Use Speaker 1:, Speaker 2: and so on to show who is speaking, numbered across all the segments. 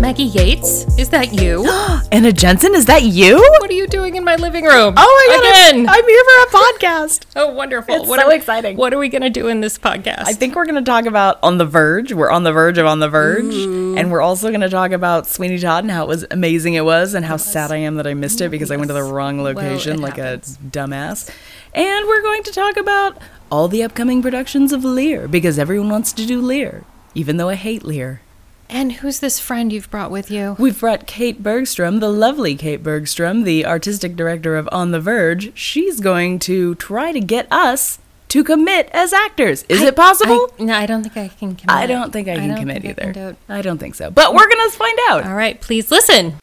Speaker 1: Maggie Yates, is that you?
Speaker 2: Anna Jensen, is that you?
Speaker 1: what are you doing in my living room?
Speaker 2: Oh my god!
Speaker 1: Again.
Speaker 2: I'm here for a podcast.
Speaker 1: oh, wonderful.
Speaker 2: It's
Speaker 1: what
Speaker 2: so
Speaker 1: are,
Speaker 2: exciting.
Speaker 1: What are we going to do in this podcast?
Speaker 2: I think we're going to talk about On the Verge. We're on the verge of On the Verge. And we're also going to talk about Sweeney Todd and how it was amazing it was and how sad I am that I missed it because I went to the wrong location
Speaker 1: it
Speaker 2: like
Speaker 1: happens.
Speaker 2: a dumbass. And we're going to talk about all the upcoming productions of Lear because everyone wants to do Lear, even though I hate Lear.
Speaker 1: and who's this friend you've brought with you?
Speaker 2: We've brought Kate Bergstrom, the lovely Kate Bergstrom, the artistic director of On the Verge. She's going to try to get us to commit as actors. Is it possible?
Speaker 1: I, no, I don't think I can commit.
Speaker 2: I don't think I can
Speaker 1: don't
Speaker 2: commit
Speaker 1: I
Speaker 2: either.
Speaker 1: can do.
Speaker 2: I don't think so. But we're going to find out.
Speaker 1: All right, please listen.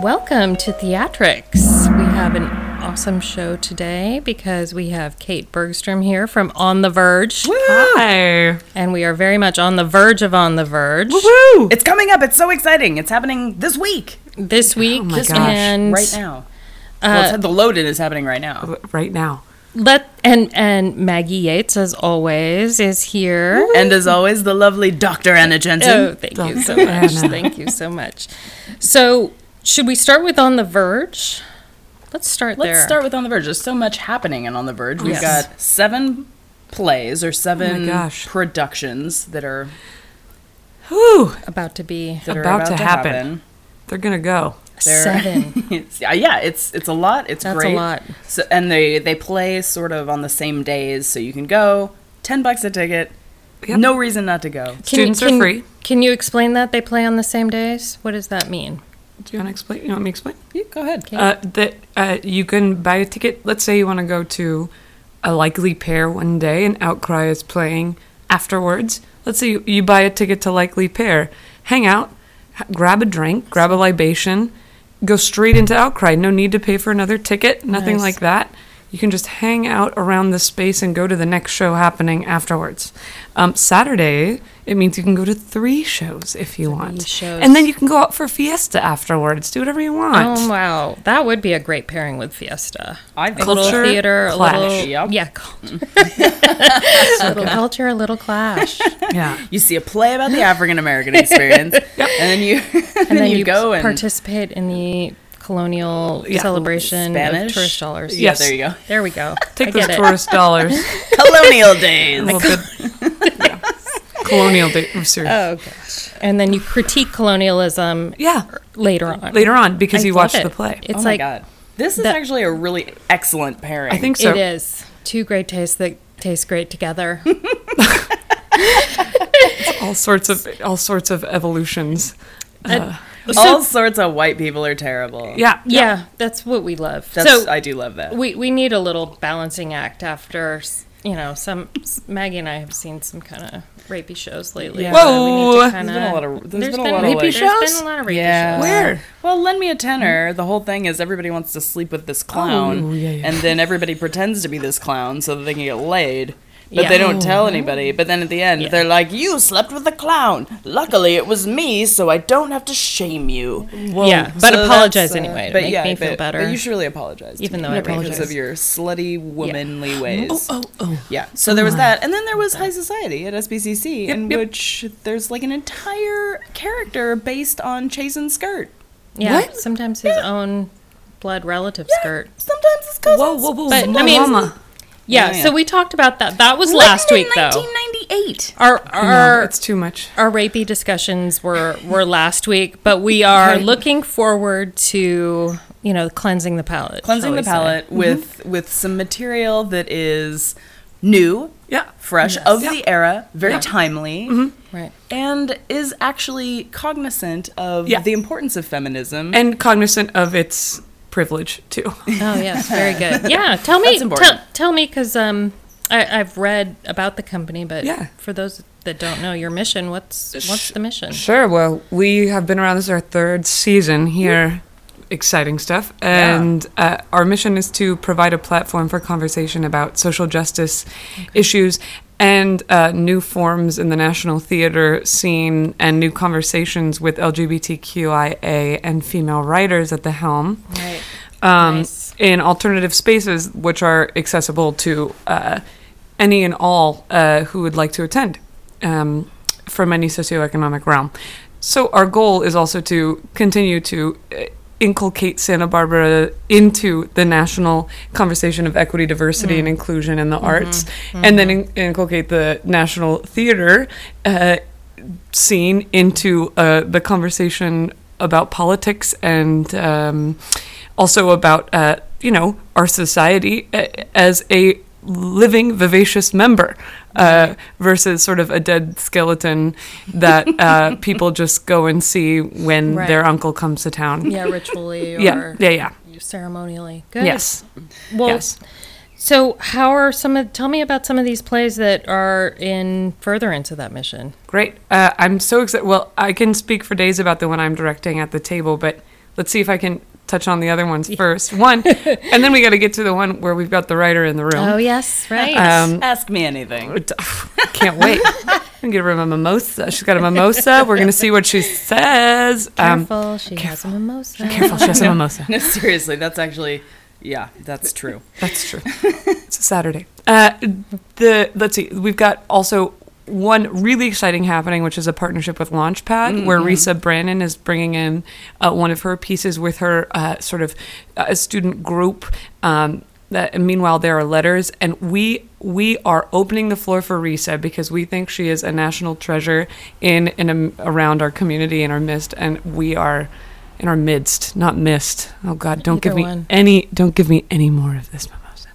Speaker 1: Welcome to Theatrics. We have an awesome show today because we have Kate Bergstrom here from On the Verge.
Speaker 3: Hi.
Speaker 1: And we are very much on the verge of On the Verge
Speaker 3: Woo!
Speaker 2: It's coming up. It's so exciting. It's happening this week.
Speaker 1: this week.
Speaker 3: Oh my gosh.
Speaker 1: And
Speaker 2: right now. Uh, well, the load in is happening right now.
Speaker 3: Right now.
Speaker 1: let and and Maggie Yates, as always, is here.
Speaker 2: And as always, the lovely Dr. Anna Jensen.
Speaker 1: Oh, thank you so much.
Speaker 3: Anna.
Speaker 1: Thank you so much. So, should we start with On the Verge? Let's start there.
Speaker 2: Let's
Speaker 1: there.
Speaker 2: start with On the Verge. There's so much happening in On the Verge. We've
Speaker 1: Yes.
Speaker 2: got seven plays or seven oh
Speaker 3: gosh.
Speaker 2: productions that are,
Speaker 3: Whew.
Speaker 1: about to be
Speaker 2: that are
Speaker 3: About
Speaker 2: about,
Speaker 3: to
Speaker 2: to
Speaker 3: happen.
Speaker 2: happen.
Speaker 3: They're gonna go.
Speaker 2: They're-
Speaker 1: seven.
Speaker 2: it's, yeah, yeah, it's it's a lot. It's great.
Speaker 1: That's a
Speaker 2: great.
Speaker 1: lot.
Speaker 2: So, and they they play sort of on the same days, so you can go. Ten bucks a ticket.
Speaker 3: Yep.
Speaker 2: No reason not to go.
Speaker 1: Can you-
Speaker 3: Students are free.
Speaker 1: Can you explain that they play on the same days? What does that mean?
Speaker 3: Do you want to explain? You want me to explain?
Speaker 2: You go ahead.
Speaker 3: Uh, that uh, you can buy a ticket. Let's say you want to go to a likely pair one day, and Outcry is playing afterwards. Let's say you, you buy a ticket to likely pair, hang out, ha- grab a drink, grab a libation, go straight into Outcry. No need to pay for another ticket. Nothing
Speaker 1: Nice.
Speaker 3: like that. You can just hang out around the space and go to the next show happening afterwards. Um, Saturday, it means you can go to three shows if you want,
Speaker 1: shows.
Speaker 3: and then you can go out for Fiesta afterwards. Do whatever you want.
Speaker 1: Oh wow, that would be a great pairing with Fiesta.
Speaker 2: I
Speaker 1: A
Speaker 2: think
Speaker 1: little
Speaker 3: Culture
Speaker 1: theater,
Speaker 3: clash.
Speaker 1: a little
Speaker 2: Yep.
Speaker 1: yeah, culture. a little culture, a little clash,
Speaker 3: Yeah.
Speaker 2: you see a play about the African American experience, and then you and
Speaker 1: and then you,
Speaker 2: go and
Speaker 1: participate in the colonial
Speaker 3: Yeah.
Speaker 1: celebration
Speaker 2: Spanish?
Speaker 1: of tourist dollars.
Speaker 2: Yeah,
Speaker 3: Yes.
Speaker 2: there you go.
Speaker 1: There we go.
Speaker 3: Take
Speaker 1: I
Speaker 3: those
Speaker 1: get it.
Speaker 3: tourist dollars.
Speaker 2: Colonial days.
Speaker 3: A yeah. Colonial days. I'm serious.
Speaker 1: Oh gosh. And then you critique colonialism
Speaker 3: yeah.
Speaker 1: later on.
Speaker 3: Later on, because
Speaker 1: I
Speaker 3: you
Speaker 1: love
Speaker 3: watched
Speaker 1: it.
Speaker 3: the play.
Speaker 1: It's
Speaker 2: oh my
Speaker 1: like
Speaker 2: god, this is
Speaker 1: that-
Speaker 2: actually a really excellent pairing.
Speaker 3: I think so.
Speaker 1: it is two great tastes that taste great together.
Speaker 3: All sorts of all sorts of evolutions.
Speaker 2: All sorts of white people are terrible.
Speaker 3: Yeah.
Speaker 1: yeah, that's what we love.
Speaker 2: That's,
Speaker 1: so
Speaker 2: I do love that.
Speaker 1: we we need a little balancing act after you know some Maggie and I have seen some kind of rapey shows lately.
Speaker 2: Yeah.
Speaker 1: so we need
Speaker 3: Whoa.
Speaker 1: to
Speaker 3: There's
Speaker 1: kinda-
Speaker 2: been a lot of- there's
Speaker 1: there's
Speaker 2: been a lot of,
Speaker 1: rapey
Speaker 2: like-
Speaker 1: There's
Speaker 3: shows?
Speaker 1: been a lot of rapey
Speaker 2: Yeah.
Speaker 1: shows.
Speaker 3: Where?
Speaker 2: Well, lend me a tenor. Hmm. The whole thing is everybody wants to sleep with this oh, clown,
Speaker 3: Oh, yeah, yeah.
Speaker 2: and then everybody pretends to be this clown so that they can get laid. But
Speaker 1: Yeah.
Speaker 2: they don't tell anybody. But then at the end,
Speaker 1: Yeah.
Speaker 2: they're like, "You slept with a clown. Luckily, it was me, so I don't have to shame you."
Speaker 1: yeah, but
Speaker 2: So
Speaker 1: apologize
Speaker 2: that's, uh,
Speaker 1: anyway to
Speaker 2: but
Speaker 1: make
Speaker 2: yeah,
Speaker 1: me
Speaker 2: but,
Speaker 1: feel better.
Speaker 2: But you should really apologize,
Speaker 1: Even though I
Speaker 2: because
Speaker 1: apologize.
Speaker 2: of your slutty womanly ways.
Speaker 3: Oh, oh. oh.
Speaker 2: Yeah. So there was that, and then there was High Society at SBCC, in
Speaker 3: yep.
Speaker 2: which there's like an entire character based on Chasen Skirt.
Speaker 1: yeah,
Speaker 3: What?
Speaker 1: sometimes his own blood relative skirt.
Speaker 2: Sometimes it's cousins.
Speaker 3: Whoa, whoa, whoa.
Speaker 1: But, I mean-
Speaker 3: mama.
Speaker 1: Yeah,
Speaker 2: Yeah, yeah.
Speaker 1: so we talked about that. That was last week though.
Speaker 2: 1998.
Speaker 1: Our
Speaker 3: No,
Speaker 1: our
Speaker 3: it's too much.
Speaker 1: our rapey discussions were were last week, but we are
Speaker 3: Right.
Speaker 1: looking forward to you know cleansing the palate.
Speaker 2: Cleansing the
Speaker 1: we say.
Speaker 2: palate mm-hmm. with with some material that is new,
Speaker 3: Yeah.
Speaker 2: fresh, of
Speaker 3: Yeah.
Speaker 2: the era, very
Speaker 3: Yeah.
Speaker 2: timely, mm-hmm.
Speaker 1: right?
Speaker 2: and is actually cognizant of
Speaker 3: Yeah.
Speaker 2: the importance of feminism.
Speaker 3: And cognizant of its privilege too.
Speaker 1: Oh yes, very good. Yeah, tell me, tell, tell me, because um, I, I've read about the company, but
Speaker 3: Yeah.
Speaker 1: for those that don't know your mission, what's what's the mission?
Speaker 3: Sure. Well, we have been around. This is our third season here. Exciting stuff. And uh, our mission is to provide a platform for conversation about social justice issues and uh, new forms in the national theater scene and new conversations with LGBTQIA and female writers at the helm
Speaker 1: Right.
Speaker 3: um,
Speaker 1: Nice.
Speaker 3: in alternative spaces, which are accessible to uh, any and all uh, who would like to attend um, from any socioeconomic realm. So, our goal is also to continue to uh, inculcate Santa Barbara into the national conversation of equity, diversity, and inclusion in the arts, and then in- inculcate the national theater uh, scene into uh, the conversation about politics and um, also about uh, you know our society uh, as a living vivacious member uh, versus sort of a dead skeleton that uh, people just go and see when
Speaker 1: Right.
Speaker 3: their uncle comes to town.
Speaker 1: Yeah, ritually or
Speaker 3: yeah, yeah, yeah.
Speaker 1: ceremonially. Good.
Speaker 3: Yes,
Speaker 1: Well,
Speaker 3: yes.
Speaker 1: So, how are some of? Tell me about some of these plays that are in furtherance of that mission.
Speaker 3: Great. Uh, I'm so excited. Well, I can speak for days about the one I'm directing at the table, but let's see if I can touch on the other ones first. One, and then we got to get to the one where we've got the writer in the room.
Speaker 1: Oh yes, right.
Speaker 3: Um,
Speaker 2: Ask me anything.
Speaker 3: Can't wait. I'm gonna give her a mimosa. She's got a mimosa. We're gonna see what she says. Um,
Speaker 1: careful, she has a mimosa.
Speaker 3: careful, she has a mimosa.
Speaker 2: No, seriously, that's actually, yeah, that's true.
Speaker 3: That's true. it's a Saturday. Uh, the let's see. We've got also one really exciting happening, which is a partnership with Launchpad, where Risa Brainin is bringing in uh, one of her pieces with her uh, sort of uh, student group. Um, that, meanwhile, there are letters, and we we are opening the floor for Risa because we think she is a national treasure in and um, around our community in our midst, and we are in our midst, not mist. Oh God, don't give
Speaker 1: Either
Speaker 3: me
Speaker 1: one.
Speaker 3: any, don't give me any more of this mimosa.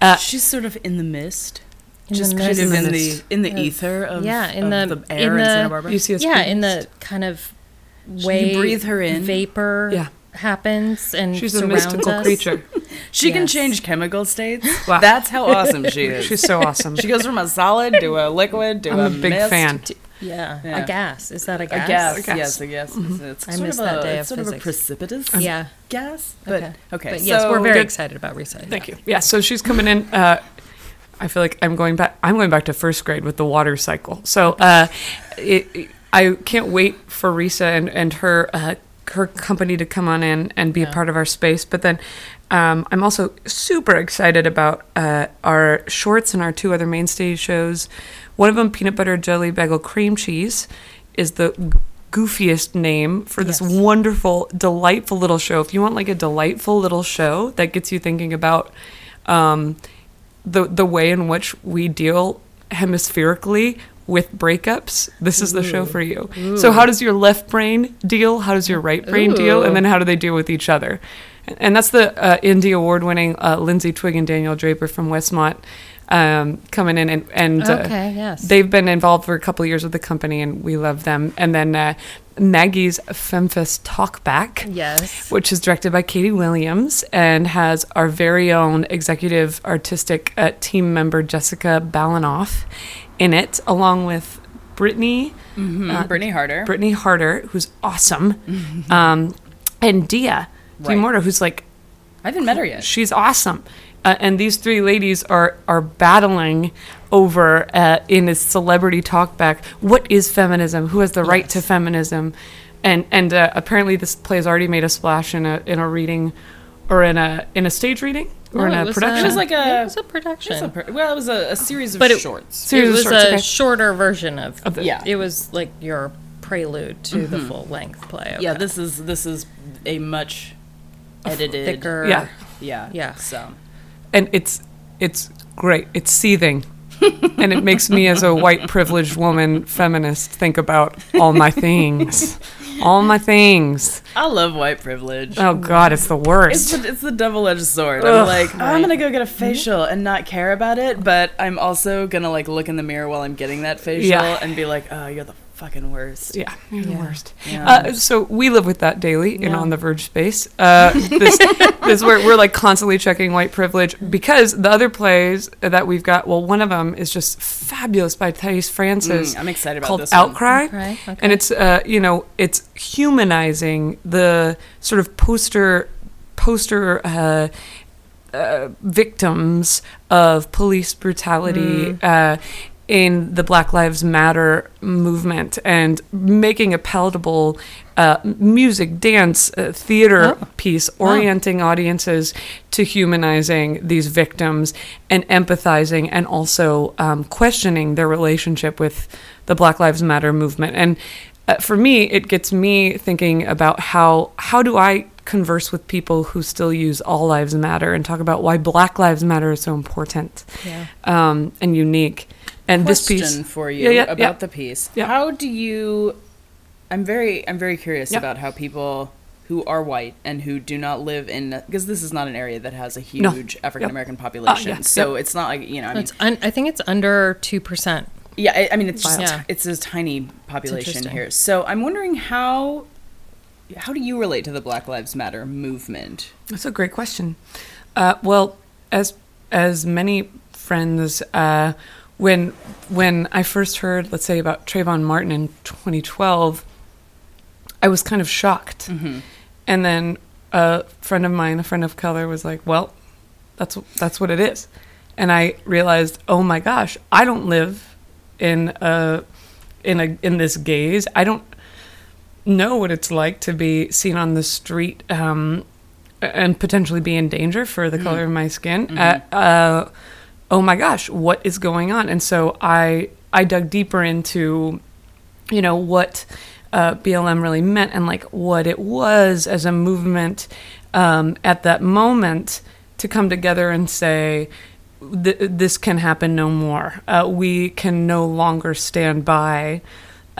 Speaker 3: Uh,
Speaker 2: She's sort of in the mist.
Speaker 1: In
Speaker 2: just kind of in
Speaker 3: In the
Speaker 2: the in the ether of,
Speaker 1: yeah, in
Speaker 2: of
Speaker 1: the-
Speaker 2: the, air
Speaker 1: in
Speaker 2: in, Santa Barbara.
Speaker 3: You see
Speaker 1: yeah, in the kind of
Speaker 2: you
Speaker 1: way
Speaker 2: breathe her in.
Speaker 1: vapor
Speaker 3: Yeah.
Speaker 1: happens and
Speaker 3: She's a mystical
Speaker 1: us.
Speaker 3: creature.
Speaker 2: She can change chemical states.
Speaker 3: Wow.
Speaker 2: That's how awesome she is.
Speaker 3: She's so awesome.
Speaker 2: she goes from a solid to a liquid to
Speaker 3: I'm
Speaker 2: a,
Speaker 3: a big
Speaker 2: mist
Speaker 3: fan.
Speaker 2: to-
Speaker 1: Yeah.
Speaker 2: Yeah.
Speaker 1: a gas. Is that a
Speaker 2: A
Speaker 1: gas?
Speaker 2: gas,
Speaker 3: A gas.
Speaker 2: yes, a gas. It's, it's
Speaker 1: I
Speaker 2: sort
Speaker 1: missed
Speaker 2: of
Speaker 1: that
Speaker 2: a,
Speaker 1: day
Speaker 2: it's
Speaker 1: of
Speaker 2: sort of a
Speaker 1: physics.
Speaker 2: precipitous
Speaker 1: Yeah.
Speaker 2: gas. But
Speaker 1: Okay.
Speaker 2: okay,
Speaker 1: But yes,
Speaker 2: so
Speaker 1: we're very
Speaker 3: good.
Speaker 1: excited about Risa.
Speaker 3: Thank you. Yeah, so she's coming in. Uh, I feel like I'm going back. I'm going back to first grade with the water cycle. So uh, it, it- I can't wait for Risa and and her uh, her company to come on in and be a part of our space. But then um, I'm also super excited about uh, our shorts and our two other main stage shows. One of them, peanut butter jelly bagel cream cheese, is the goofiest name for this
Speaker 1: Yes.
Speaker 3: wonderful, delightful little show. If you want like a delightful little show that gets you thinking about um, the the way in which we deal hemispherically with breakups, this is the show for you. So how does your left brain deal? How does your right brain deal? And then how do they deal with each other? And that's the uh, Indy Award-winning uh, Lindsay Twig and Daniel Draper from Westmont um, coming in, and, and uh,
Speaker 1: Okay, yes.
Speaker 3: they've been involved for a couple of years with the company, and we love them. And then uh, Maggie's FemFest Talkback
Speaker 1: yes.
Speaker 3: which is directed by Katie Williams and has our very own executive artistic uh, team member Jessica Balanoff in it, along with Brittany,
Speaker 2: Mhm,
Speaker 3: Uh,
Speaker 2: Brittany Harder.
Speaker 3: Brittany Harder, who's awesome, um, and Dia
Speaker 2: Right.
Speaker 3: Dimorta, who's like
Speaker 2: I haven't met her yet.
Speaker 3: she's awesome. Uh, and these three ladies are are battling over uh, in a celebrity talkback. What is feminism? Who has the right to feminism? And and uh, apparently this play has already made a splash in a in a reading, or in a in a stage reading or
Speaker 1: No,
Speaker 3: in
Speaker 1: it
Speaker 3: a
Speaker 1: was
Speaker 3: production.
Speaker 2: It was like a-
Speaker 1: it was a production.
Speaker 2: It's a per- well, it was a, a series of
Speaker 1: But it-
Speaker 2: shorts.
Speaker 3: Series
Speaker 1: it
Speaker 3: of
Speaker 1: was
Speaker 3: shorts,
Speaker 1: a
Speaker 3: okay.
Speaker 1: shorter version of,
Speaker 3: Of the-
Speaker 2: Yeah.
Speaker 1: It was like your prelude to the full length play.
Speaker 2: Yeah, this is this is a much edited.
Speaker 1: thicker.
Speaker 3: Yeah.
Speaker 2: Yeah.
Speaker 1: Yeah.
Speaker 2: So
Speaker 3: and it's it's great. It's seething. and it makes me as a white privileged woman feminist think about all my things. all my things.
Speaker 2: I love white privilege.
Speaker 3: Oh god, it's the
Speaker 2: It's
Speaker 3: worst.
Speaker 2: the, it's the double edged sword.
Speaker 3: Ugh.
Speaker 2: I'm like, oh, I'm gonna go get a mm-hmm. facial and not care about it, but I'm also gonna like look in the mirror while I'm getting that facial
Speaker 3: Yeah.
Speaker 2: and be like, oh, you're the fucking worst.
Speaker 3: yeah, you're the worst.
Speaker 2: Yeah.
Speaker 3: Uh, so we live with that daily in on the verge space. Uh, this, this where we're like constantly checking white privilege because the other plays that we've got. Well, one of them is just fabulous by Thais Francis.
Speaker 2: Mm, I'm excited about
Speaker 3: called
Speaker 2: this one.
Speaker 3: Outcry,
Speaker 1: Right, okay.
Speaker 3: and it's uh, you know it's humanizing the sort of poster poster uh, uh, victims of police brutality.
Speaker 2: Mm.
Speaker 3: Uh, in the Black Lives Matter movement and making a palatable uh, music, dance, uh, theater
Speaker 1: Oh.
Speaker 3: piece, orienting audiences to humanizing these victims and empathizing and also um, questioning their relationship with the Black Lives Matter movement. And uh, for me, it gets me thinking about how how do I converse with people who still use all lives matter and talk about why Black Lives Matter is so important
Speaker 1: Yeah.
Speaker 3: um, and unique. And this
Speaker 2: Question
Speaker 3: piece
Speaker 2: for you
Speaker 3: Yeah, yeah,
Speaker 2: about
Speaker 3: yeah.
Speaker 2: the piece.
Speaker 3: Yeah.
Speaker 2: How do you? I'm very I'm very curious
Speaker 3: Yeah.
Speaker 2: about how people who are white and who do not live in because this is not an area that has a
Speaker 3: No.
Speaker 2: huge African American population.
Speaker 3: yeah,
Speaker 2: So
Speaker 3: yep.
Speaker 2: it's not like you know. I mean,
Speaker 1: It's un- I think it's under two percent.
Speaker 2: yeah. I, I mean, it's just
Speaker 1: Yeah.
Speaker 2: it's a tiny population here. So I'm wondering how. How do you relate to the Black Lives Matter movement?
Speaker 3: That's a great question. Uh, well, as as many friends, uh, when when I first heard, let's say about Trayvon Martin in 2012, I was kind of shocked. And then a friend of mine, a friend of color, was like, "Well, that's that's what it is." And I realized, oh my gosh, I don't live in a in a in this gaze. I don't know what it's like to be seen on the street um, and potentially be in danger for the color of my skin. Uh, uh, oh my gosh, what is going on? And so I I dug deeper into, you know, what uh, BLM really meant and like what it was as a movement um, at that moment to come together and say. Th- this can happen no more. Uh, we can no longer stand by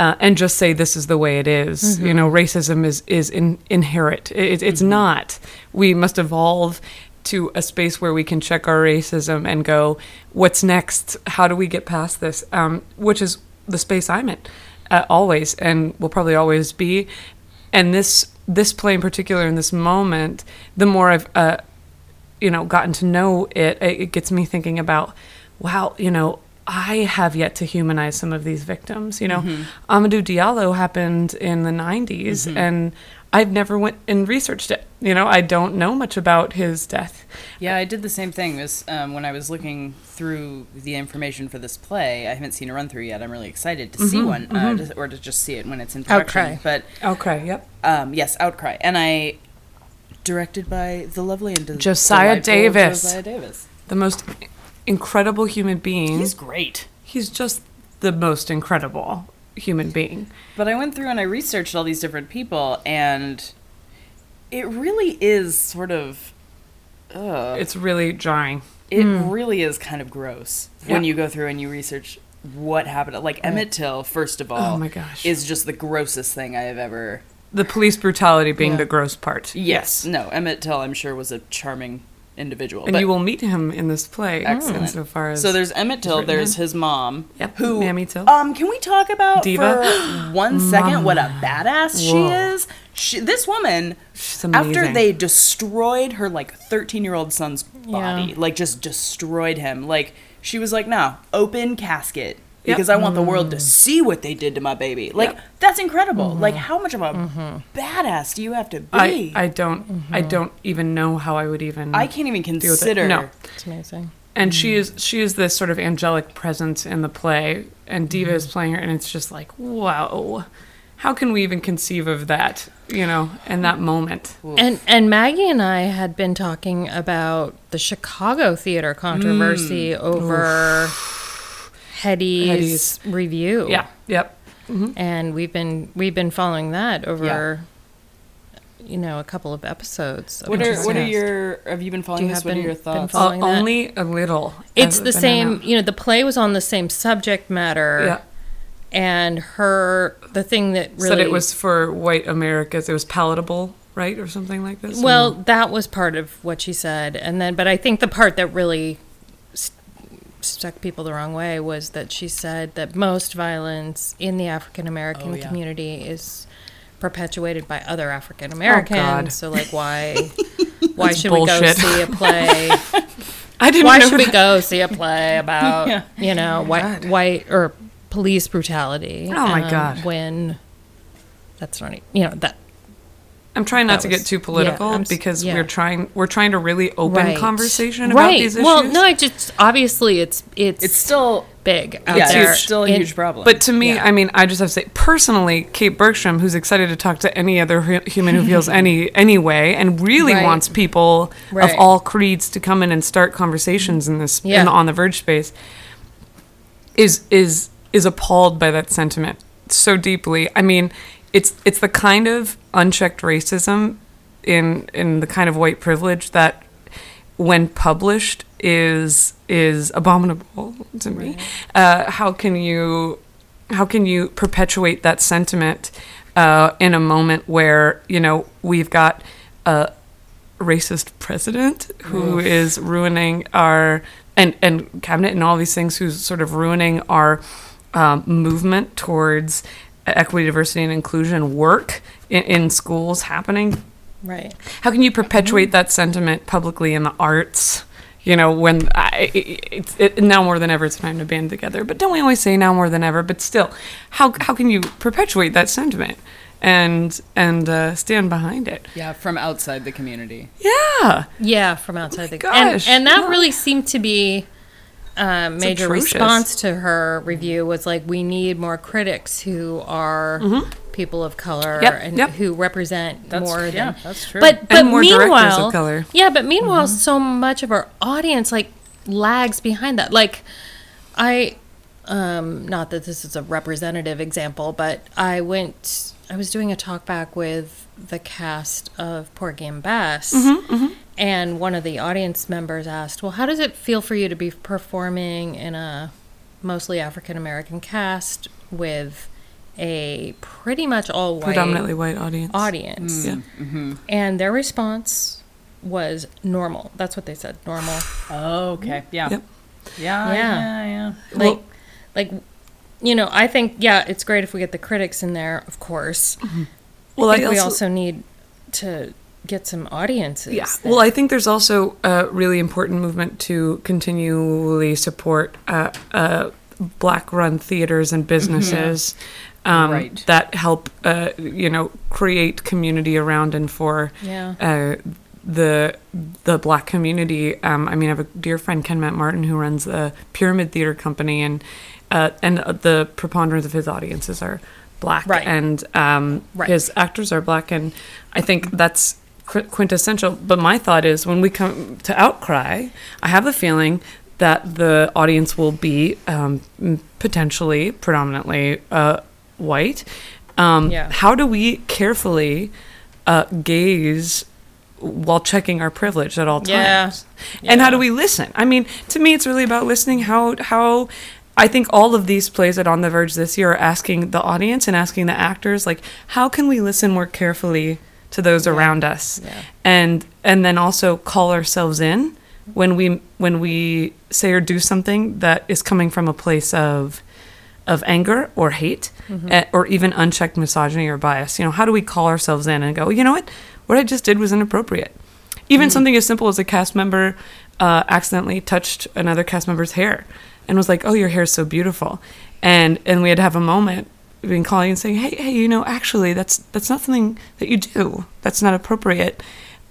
Speaker 3: uh, and just say this is the way it is. You know, racism is is in, inherent. It, it's not. We must evolve to a space where we can check our racism and go, what's next? How do we get past this? Um, which is the space I'm in, uh, always, and will probably always be. And this this play in particular, in this moment, the more I've uh, you know gotten to know it, it it gets me thinking about, wow, you know, I have yet to humanize some of these victims. You know, Amadou Diallo happened in the 90s, and I've never went and researched it. You know, I don't know much about his death.
Speaker 2: Yeah, I did the same thing. Was um, when I was looking through the information for this play. I haven't seen a run through yet. I'm really excited to
Speaker 3: Mm-hmm,
Speaker 2: see one, uh, to- or to just see it when it's in production.
Speaker 1: Outcry.
Speaker 2: But
Speaker 3: Okay, yep.
Speaker 2: um, yes, Outcry, and I directed by the lovely and
Speaker 3: Josiah Davis.
Speaker 2: Josiah Davis.
Speaker 3: The most incredible human being.
Speaker 2: He's great.
Speaker 3: He's just the most incredible human being.
Speaker 2: But I went through and I researched all these different people, and it really is sort of. Uh,
Speaker 3: It's really jarring.
Speaker 2: it really is kind of gross when you go through and you research what happened. Like Emmett Till, first of all,
Speaker 3: Oh my gosh.
Speaker 2: is just the grossest thing I have ever.
Speaker 3: The police brutality being
Speaker 1: Yeah.
Speaker 3: the gross part.
Speaker 2: Yes, no, Emmett Till, I'm sure was a charming individual.
Speaker 3: And
Speaker 2: but-
Speaker 3: you will meet him in this play.
Speaker 2: Excellent.
Speaker 3: Insofar as
Speaker 2: so there's Emmett Till. There's his mom.
Speaker 3: Yep,
Speaker 2: Who?
Speaker 3: Mamie Till.
Speaker 2: Um, can we talk about
Speaker 3: Diva?
Speaker 2: for one second what a badass she is? She, this woman,
Speaker 3: She's
Speaker 2: after they destroyed her like 13 year old son's body,
Speaker 1: Yeah.
Speaker 2: like just destroyed him. Like she was like, "No, open casket."
Speaker 3: Yep.
Speaker 2: Because I want the world to mm. see what they did to my baby. Like
Speaker 3: Yep.
Speaker 2: that's incredible. Mm-hmm. Like how much of a mm-hmm. badass do you have to be?
Speaker 3: I don't I mm-hmm. don't even know how I would even
Speaker 2: I can't even
Speaker 3: deal with it.
Speaker 2: consider.
Speaker 3: No.
Speaker 1: It's amazing.
Speaker 3: and she mm. is she is this sort of angelic presence in the play and diva
Speaker 2: Mm-hmm.
Speaker 3: is playing her and it's just like wow how can we even conceive of that you know in that moment
Speaker 1: And and Maggie and I had been talking about the Chicago theater controversy mm. over Hedy's,
Speaker 3: Hedy's.
Speaker 1: review.
Speaker 3: yeah yep
Speaker 1: and we've been we've been following that over you know a couple of episodes. of
Speaker 2: What are what are your have you been following
Speaker 1: Do you
Speaker 2: this?
Speaker 1: have
Speaker 2: What are
Speaker 1: been-
Speaker 2: your thoughts?
Speaker 3: Uh,
Speaker 1: Following that.
Speaker 3: only a little
Speaker 1: It's
Speaker 3: I've
Speaker 1: the same, you know, the play was on the same subject matter.
Speaker 3: yeah
Speaker 1: And her, the thing that really.
Speaker 3: said it was for white americas it was palatable right or something like this
Speaker 1: Well, that was part of what she said. And then, but I think the part that really st- stuck people the wrong way was that she said that most violence in the African American
Speaker 2: Oh, yeah.
Speaker 1: community is perpetuated by other African
Speaker 3: God.
Speaker 1: Americans. so, like, why. Why should
Speaker 3: bullshit.
Speaker 1: we go see a play?
Speaker 3: i didn't
Speaker 1: Why should we go see a play about
Speaker 2: Yeah.
Speaker 1: you know white
Speaker 3: God.
Speaker 1: white or police brutality? um,
Speaker 3: Oh, my God.
Speaker 1: When that's not you know that
Speaker 3: i'm trying not
Speaker 1: that
Speaker 3: to
Speaker 1: was-
Speaker 3: get too political
Speaker 1: I'm
Speaker 3: because
Speaker 1: yeah.
Speaker 3: we're trying we're trying to really open
Speaker 1: right.
Speaker 3: conversation about
Speaker 1: right.
Speaker 3: these issues
Speaker 1: Well, no, I just obviously it's it's
Speaker 2: It's still
Speaker 1: big out
Speaker 2: Yeah,
Speaker 1: there.
Speaker 2: it's still a
Speaker 1: in-
Speaker 2: huge problem.
Speaker 3: But to me,
Speaker 1: Yeah.
Speaker 3: I mean, I just have to say, personally, Kate Bergstrom, who's excited to talk to any other human who feels any any way, and really
Speaker 1: Right.
Speaker 3: wants people
Speaker 1: Right.
Speaker 3: of all creeds to come in and start conversations in this
Speaker 1: Yeah.
Speaker 3: in the on the verge space, is is is appalled by that sentiment so deeply. I mean, it's it's the kind of unchecked racism in in the kind of white privilege that when published is is abominable to me. Uh, how can you how can you perpetuate that sentiment uh, in a moment where you know we've got a racist president who is ruining our and and cabinet and all these things who's sort of ruining our um, movement towards equity, diversity, and inclusion work in, in schools happening
Speaker 1: Right.
Speaker 3: how can you perpetuate that sentiment publicly in the arts? You know, when I, it, it's it, now more than ever, it's time to band together. But don't we always say now more than ever? But still, how how can you perpetuate that sentiment and and uh, stand behind it?
Speaker 2: yeah, from outside the community.
Speaker 3: Yeah,
Speaker 1: Yeah, from outside the
Speaker 3: gosh,
Speaker 1: and, and that
Speaker 3: yeah.
Speaker 1: really seemed to be a major
Speaker 3: atrocious.
Speaker 1: response to her review was like we need more critics who are people of color
Speaker 3: Mm-hmm. Yep,
Speaker 1: and
Speaker 3: yep.
Speaker 1: who represent
Speaker 2: That's-
Speaker 1: more
Speaker 2: yeah,
Speaker 1: than
Speaker 2: that's true.
Speaker 1: But but
Speaker 3: more directors of
Speaker 1: meanwhile.
Speaker 3: Mm-hmm.
Speaker 1: yeah, but meanwhile, so much of our audience like lags behind that. Like I um not that this is a representative example, but I went I was doing a talk back with the cast of Porgy and Bess.
Speaker 3: Mm-hmm,
Speaker 1: And one of the audience members asked, "Well, how does it feel for you to be performing in a mostly African American cast with a pretty much all white
Speaker 3: predominantly white audience.
Speaker 1: audience?"
Speaker 3: Yeah.
Speaker 1: And their response was normal. That's what they said, normal.
Speaker 2: Oh, okay. Yeah.
Speaker 3: Yep.
Speaker 2: Yeah.
Speaker 1: Yeah.
Speaker 2: Yeah. Yeah.
Speaker 1: Like,
Speaker 3: Well-
Speaker 1: like, you know, I think yeah, it's great if we get the critics in there, of course.
Speaker 3: Well,
Speaker 1: I
Speaker 3: I
Speaker 1: think we
Speaker 3: also-
Speaker 1: also need to get some audiences.
Speaker 3: Yeah.
Speaker 1: that-
Speaker 3: Well, I think there's also a really important movement to continually support uh, uh, black-run theaters and businesses um,
Speaker 2: Right.
Speaker 3: that help, uh, you know, create community around and for
Speaker 1: Yeah.
Speaker 3: uh, the the black community. Um, I mean, I have a dear friend Ken Matt Martin who runs the Pyramid Theater Company, and uh, and the preponderance of his audiences are black,
Speaker 1: Right.
Speaker 3: and um,
Speaker 1: Right.
Speaker 3: his actors are black, and I think that's qu- quintessential. But my thought is, when we come to Outcry, I have the feeling that the audience will be um, potentially predominantly uh, white. Um,
Speaker 1: Yeah.
Speaker 3: How do we carefully uh, gaze while checking our privilege at all times?
Speaker 1: Yeah.
Speaker 3: And how do we listen? I mean, to me, it's really about listening. How how I think all of these plays at On the Verge this year are asking the audience and asking the actors, like, how can we listen more carefully to those around us,
Speaker 1: Yeah.
Speaker 3: and and then also call ourselves in when we when we say or do something that is coming from a place of of anger or hate eh, or even unchecked misogyny or bias you know how do we call ourselves in and go you know what what i just did was inappropriate. Even something as simple as a cast member uh, accidentally touched another cast member's hair and was like oh your hair's so beautiful. And and we had to have a moment between calling and saying hey hey you know actually that's that's not something that you do. That's not appropriate.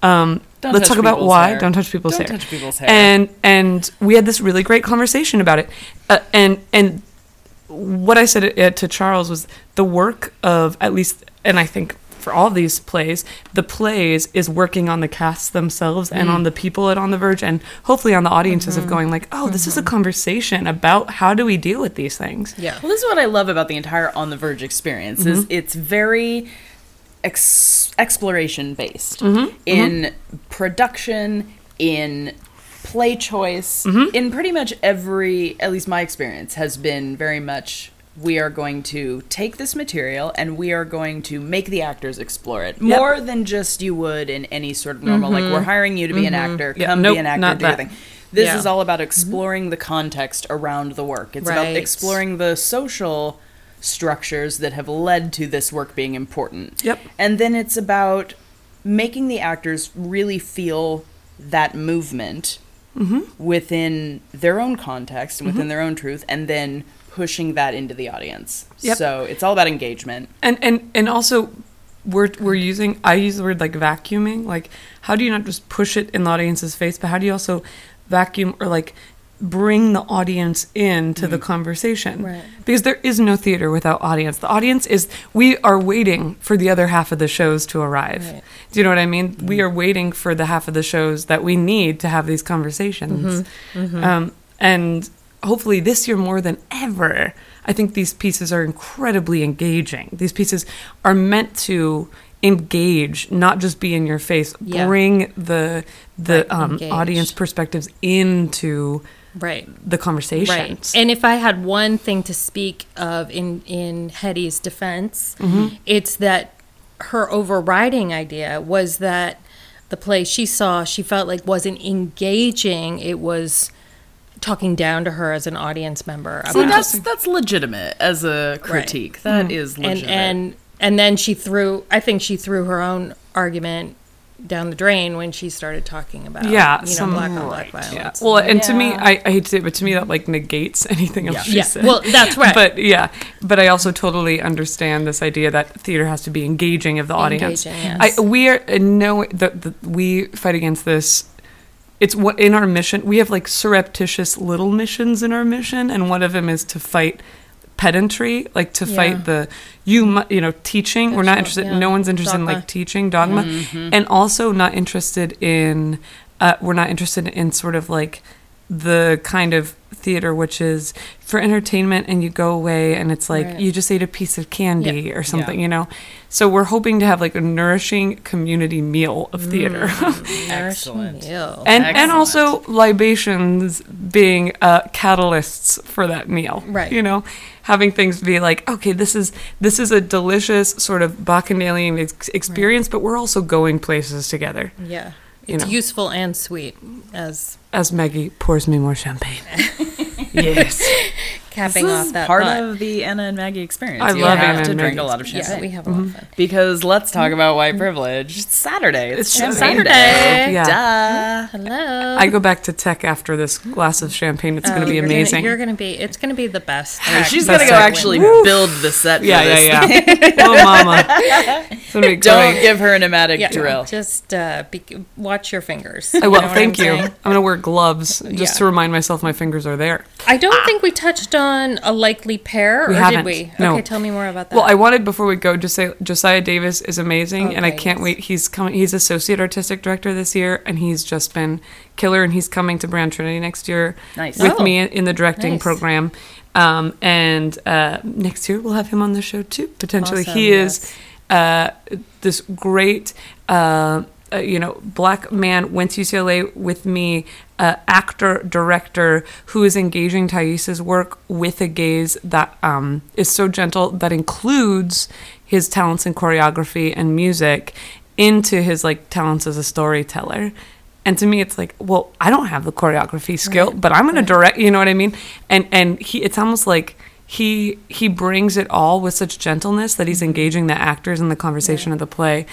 Speaker 3: Um,
Speaker 2: Don't
Speaker 3: let's talk about why
Speaker 2: hair.
Speaker 3: don't touch people's
Speaker 2: Don't
Speaker 3: hair.
Speaker 2: touch people's hair.
Speaker 3: and and we had this really great conversation about it. Uh, and and what I said uh, to Charles was the work of at least, and I think for all these plays, the plays is working on the casts themselves and on the people at On the Verge, and hopefully on the audiences of going like, oh, this is a conversation about how do we deal with these things.
Speaker 1: Yeah.
Speaker 2: Well, this is what I love about the entire On the Verge experience is
Speaker 3: Mm-hmm.
Speaker 2: it's very ex- exploration based
Speaker 3: Mm-hmm.
Speaker 2: in production, in play choice,
Speaker 3: Mm-hmm.
Speaker 2: in pretty much every at least my experience has been very much we are going to take this material and we are going to make the actors explore it more than just you would in any sort of normal like we're hiring you to be an actor
Speaker 3: Mm-hmm.
Speaker 2: Come
Speaker 3: nope,
Speaker 2: be an actor do your
Speaker 3: that.
Speaker 2: thing this
Speaker 1: Yeah.
Speaker 2: is all about exploring the context around the work it's about exploring the social structures that have led to this work being important
Speaker 3: Yep.
Speaker 2: and then it's about making the actors really feel that movement
Speaker 3: Mm-hmm.
Speaker 2: within their own context and within their own truth and then pushing that into the audience
Speaker 3: Yep.
Speaker 2: so it's all about engagement
Speaker 3: and and and also we're we're using I use the word like vacuuming. Like how do you not just push it in the audience's face, but how do you also vacuum or like bring the audience into the mm. conversation.
Speaker 1: Right.
Speaker 3: Because there is no theater without audience. The audience is, we are waiting for the other half of the shows to arrive.
Speaker 1: Right.
Speaker 3: Do you know what I mean? We mm. are waiting for the half of the shows that we need to have these conversations. Mm-hmm. Mm-hmm. Um, and hopefully this year more than ever, I think these pieces are incredibly engaging. These pieces are meant to engage, not just be in your face.
Speaker 1: Yeah.
Speaker 3: Bring the the
Speaker 1: Right,
Speaker 3: um, audience perspectives into
Speaker 1: Right.
Speaker 3: the conversations.
Speaker 1: Right. And if I had one thing to speak of in in Hedy's defense,
Speaker 3: Mm-hmm.
Speaker 1: it's that her overriding idea was that the play she saw she felt like wasn't engaging. It was talking down to her as an audience member.
Speaker 2: See,
Speaker 1: about-
Speaker 2: that's that's legitimate as a critique. That mm-hmm. is
Speaker 1: and
Speaker 2: legitimate.
Speaker 1: and and and then she threw. I think she threw her own argument down the drain when she started talking about
Speaker 3: Yeah,
Speaker 1: you know
Speaker 3: some-
Speaker 1: black on black violence.
Speaker 3: Yeah. Well, and to me, I, I hate to say it, but to me that like negates anything else
Speaker 2: Yeah.
Speaker 3: she
Speaker 1: Yeah.
Speaker 3: said.
Speaker 1: Well, that's right.
Speaker 3: But yeah, but I also totally understand this idea that theater has to be engaging of the audience.
Speaker 1: Yes.
Speaker 3: I we are in no the, the we fight against this. It's what in our mission we have like surreptitious little missions in our mission, and one of them is to fight pedantry, like to
Speaker 1: Yeah.
Speaker 3: fight the you mu- you know teaching. We're not interested.
Speaker 1: yeah.
Speaker 3: No one's interested in like teaching dogma,
Speaker 2: Mm-hmm.
Speaker 3: and also not interested in. Uh, we're not interested in sort of like the kind of theater which is for entertainment and you go away and it's like
Speaker 1: Right.
Speaker 3: you just ate a piece of candy or something
Speaker 2: Yeah.
Speaker 3: you know so we're hoping to have like a nourishing community meal of theater
Speaker 2: Excellent.
Speaker 1: Ew.
Speaker 3: and and also libations being uh, catalysts for that meal
Speaker 1: Right.
Speaker 3: you know having things be like okay this is this is a delicious sort of bacchanalian ex- experience but we're also going places together
Speaker 1: Yeah.
Speaker 3: You
Speaker 1: It's
Speaker 3: know.
Speaker 1: useful and sweet as
Speaker 3: as maggie pours me more champagne. Yes
Speaker 1: capping
Speaker 2: this
Speaker 1: off
Speaker 2: is
Speaker 1: that
Speaker 2: part
Speaker 1: thought.
Speaker 2: of the Anna and Maggie experience.
Speaker 3: I
Speaker 2: you
Speaker 3: love
Speaker 2: have
Speaker 3: Anna
Speaker 2: to
Speaker 3: and
Speaker 2: drink
Speaker 3: Maggie.
Speaker 2: a lot of champagne.
Speaker 1: Yeah, we have a lot of fun.
Speaker 2: Because let's talk about white privilege. It's Saturday. It's,
Speaker 3: It's
Speaker 2: champagne
Speaker 1: Saturday.
Speaker 2: day.
Speaker 3: Yeah.
Speaker 2: Duh.
Speaker 1: Hello.
Speaker 3: I go back to tech after this glass of champagne. It's going
Speaker 1: Oh,
Speaker 3: to be
Speaker 1: you're
Speaker 3: amazing.
Speaker 1: you're gonna be. It's gonna be the best.
Speaker 2: Oh, she's gonna go
Speaker 3: it.
Speaker 2: actually build the set. For
Speaker 3: yeah,
Speaker 2: this
Speaker 3: yeah, yeah. oh, mama. It's gonna be
Speaker 2: Don't
Speaker 3: great.
Speaker 2: give her an pneumatic
Speaker 1: Yeah,
Speaker 2: drill.
Speaker 1: just uh, be, watch your fingers.
Speaker 3: I
Speaker 1: You
Speaker 3: will.
Speaker 1: know
Speaker 3: Thank
Speaker 1: I'm
Speaker 3: you.
Speaker 1: saying?
Speaker 3: I'm going to wear gloves just
Speaker 1: Yeah.
Speaker 3: to remind myself my fingers are there.
Speaker 1: I don't think we touched on a likely pair,
Speaker 3: We
Speaker 1: or
Speaker 3: haven't.
Speaker 1: did we?
Speaker 3: No.
Speaker 1: Okay, tell me more about that.
Speaker 3: Well, I wanted before we go just say Josiah Davis is amazing, and I can't
Speaker 1: yes.
Speaker 3: wait. He's coming. He's associate artistic director this year, and he's just been killer. And he's coming to Brown Trinity next year
Speaker 2: Nice.
Speaker 3: with
Speaker 1: Oh,
Speaker 3: me in the directing
Speaker 1: nice.
Speaker 3: program. Um, and uh, next year we'll have him on the show too. Potentially,
Speaker 1: Awesome,
Speaker 3: he is uh, this great. Uh, uh, you know, black man went to UCLA with me, uh, actor, director who is engaging Thais's work with a gaze that um, is so gentle that includes his talents in choreography and music into his like talents as a storyteller. And to me, it's like, well, I don't have the choreography skill,
Speaker 1: Right,
Speaker 3: but I'm gonna direct. You know what I mean? And and he, it's almost like he he brings it all with such gentleness that
Speaker 1: Mm-hmm.
Speaker 3: he's engaging the actors in the conversation of the play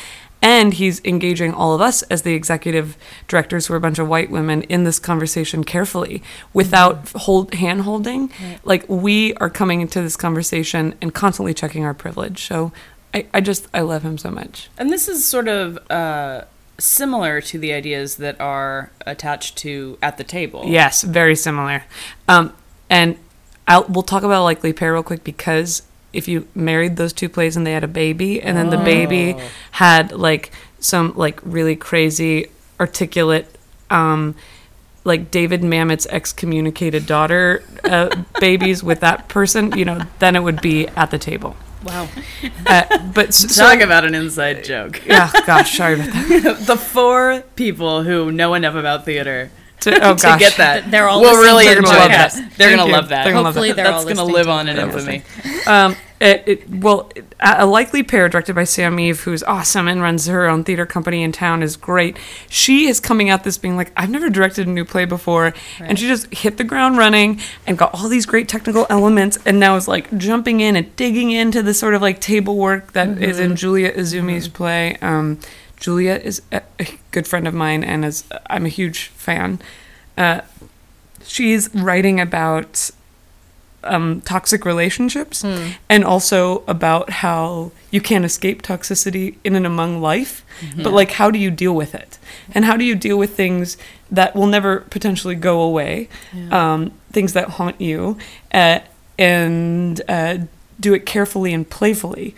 Speaker 3: and he's engaging all of us as the executive directors who are a bunch of white women in this conversation carefully without
Speaker 1: Mm-hmm.
Speaker 3: hold hand holding like we are coming into this conversation and constantly checking our privilege so I, I just i love him so much
Speaker 2: And this is sort of uh, similar to the ideas that are attached to at the table.
Speaker 3: yes very similar um and I'll, we'll talk about likely pair real quick because if you married those two plays and they had a baby and then the baby
Speaker 2: Oh.
Speaker 3: had like some like really crazy articulate um like David Mamet's excommunicated daughter uh, babies with that person, you know, then it would be at the table.
Speaker 1: wow.
Speaker 3: Uh, but so,
Speaker 2: Talk about an inside joke.
Speaker 3: yeah, gosh, sorry about that.
Speaker 2: the four people who know enough about theater
Speaker 3: To, oh
Speaker 2: to
Speaker 3: gosh,
Speaker 2: get that
Speaker 1: They're all
Speaker 2: will really
Speaker 1: to the
Speaker 2: enjoy
Speaker 3: podcast.
Speaker 2: that. They're
Speaker 3: Thank
Speaker 2: gonna
Speaker 3: you.
Speaker 2: love that.
Speaker 3: They're gonna love that.
Speaker 1: they're
Speaker 2: That's
Speaker 1: all
Speaker 2: gonna
Speaker 1: listening
Speaker 2: live
Speaker 1: to
Speaker 2: on in
Speaker 1: the
Speaker 2: infamy.
Speaker 3: Um, it, it, well, a a likely pair directed by Sam Eve, who's awesome and runs her own theater company in town, is great. She is coming at this being like, I've never directed a new play before, and she just hit the ground running and got all these great technical elements, and now is like jumping in and digging into the sort of like table work that is in Julia Izumi's play. Um, Julia is a, a good friend of mine, and is I'm a huge fan. Uh, she's writing about um, toxic relationships and also about how you can't escape toxicity in and among life but like how do you deal with it? And how do you deal with things that will never potentially go away um, things that haunt you uh, and uh, do it carefully and playfully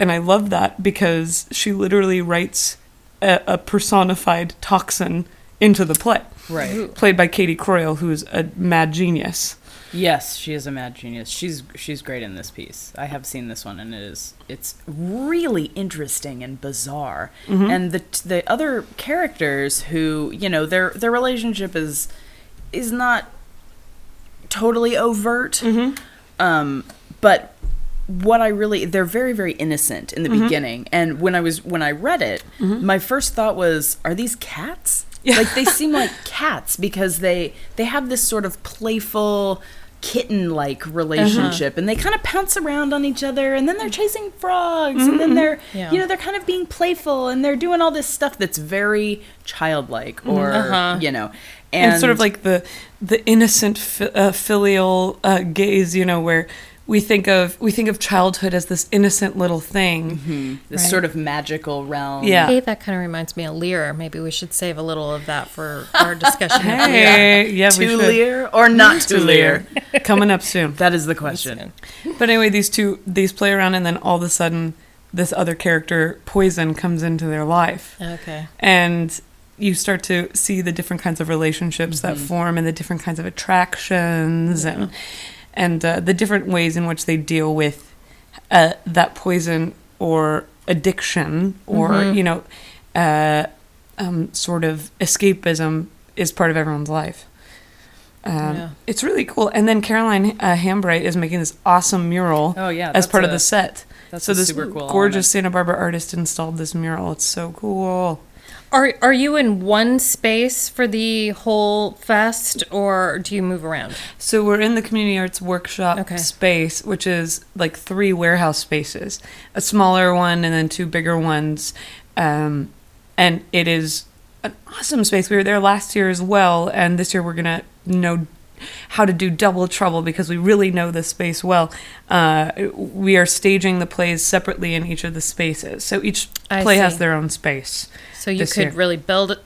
Speaker 3: and i love that because she literally writes a, a personified toxin into the play
Speaker 2: Right.
Speaker 3: played by Katie Croyle, who's a mad genius.
Speaker 2: Yes, she is a mad genius. She's she's great in this piece. I have seen this one, and it is it's really interesting and bizarre. And the the other characters who you know their their relationship is is not totally overt. Um, but what I really they're very very innocent in the beginning. And when I was when I read it, my first thought was, are these cats? Like they seem like cats because they they have this sort of playful kitten like relationship and they kind of pounce around on each other and then they're chasing frogs and then they're
Speaker 1: Yeah.
Speaker 2: you know they're kind of being playful and they're doing all this stuff that's very childlike or
Speaker 1: Uh-huh.
Speaker 2: you know
Speaker 3: And, sort of like the the innocent fi- uh, filial uh, gaze, you know, where we think of we think of childhood as this innocent little thing. Mm-hmm.
Speaker 2: this
Speaker 1: Right.
Speaker 2: sort of magical realm
Speaker 3: Yeah.
Speaker 1: Hey, that kind of reminds me of Lear. Maybe we should save a little of that for our discussion. of Lear.
Speaker 3: Hey, yeah, we
Speaker 2: to
Speaker 3: should.
Speaker 2: Lear or not to Lear?
Speaker 3: Coming up soon.
Speaker 2: That is the question.
Speaker 3: But anyway, these two these play around, and then all of a sudden, this other character, Poison, comes into their life.
Speaker 1: Okay.
Speaker 3: and you start to see the different kinds of relationships that mm-hmm. form and the different kinds of attractions and and uh, the different ways in which they deal with uh, that poison or addiction or you know uh, um, sort of escapism is part of everyone's life. Um,
Speaker 1: Yeah.
Speaker 3: It's really cool. And then Caroline uh, Hambright is making this awesome mural
Speaker 2: Oh yeah,
Speaker 3: as part of the set.
Speaker 2: that's
Speaker 3: so
Speaker 2: a
Speaker 3: this
Speaker 2: cool
Speaker 3: gorgeous Santa Barbara artist installed this mural. It's so cool.
Speaker 1: Are are you in one space for the whole fest, or do you move around?
Speaker 3: So we're in the community arts workshop
Speaker 1: Okay.
Speaker 3: space, which is like three warehouse spaces, a smaller one and then two bigger ones, um, and it is an awesome space. We were there last year as well, and this year we're gonna know how to do double trouble because we really know the space well. Uh, we are staging the plays separately in each of the spaces, so each
Speaker 1: I
Speaker 3: play has their own space.
Speaker 1: So you could
Speaker 3: year.
Speaker 1: really build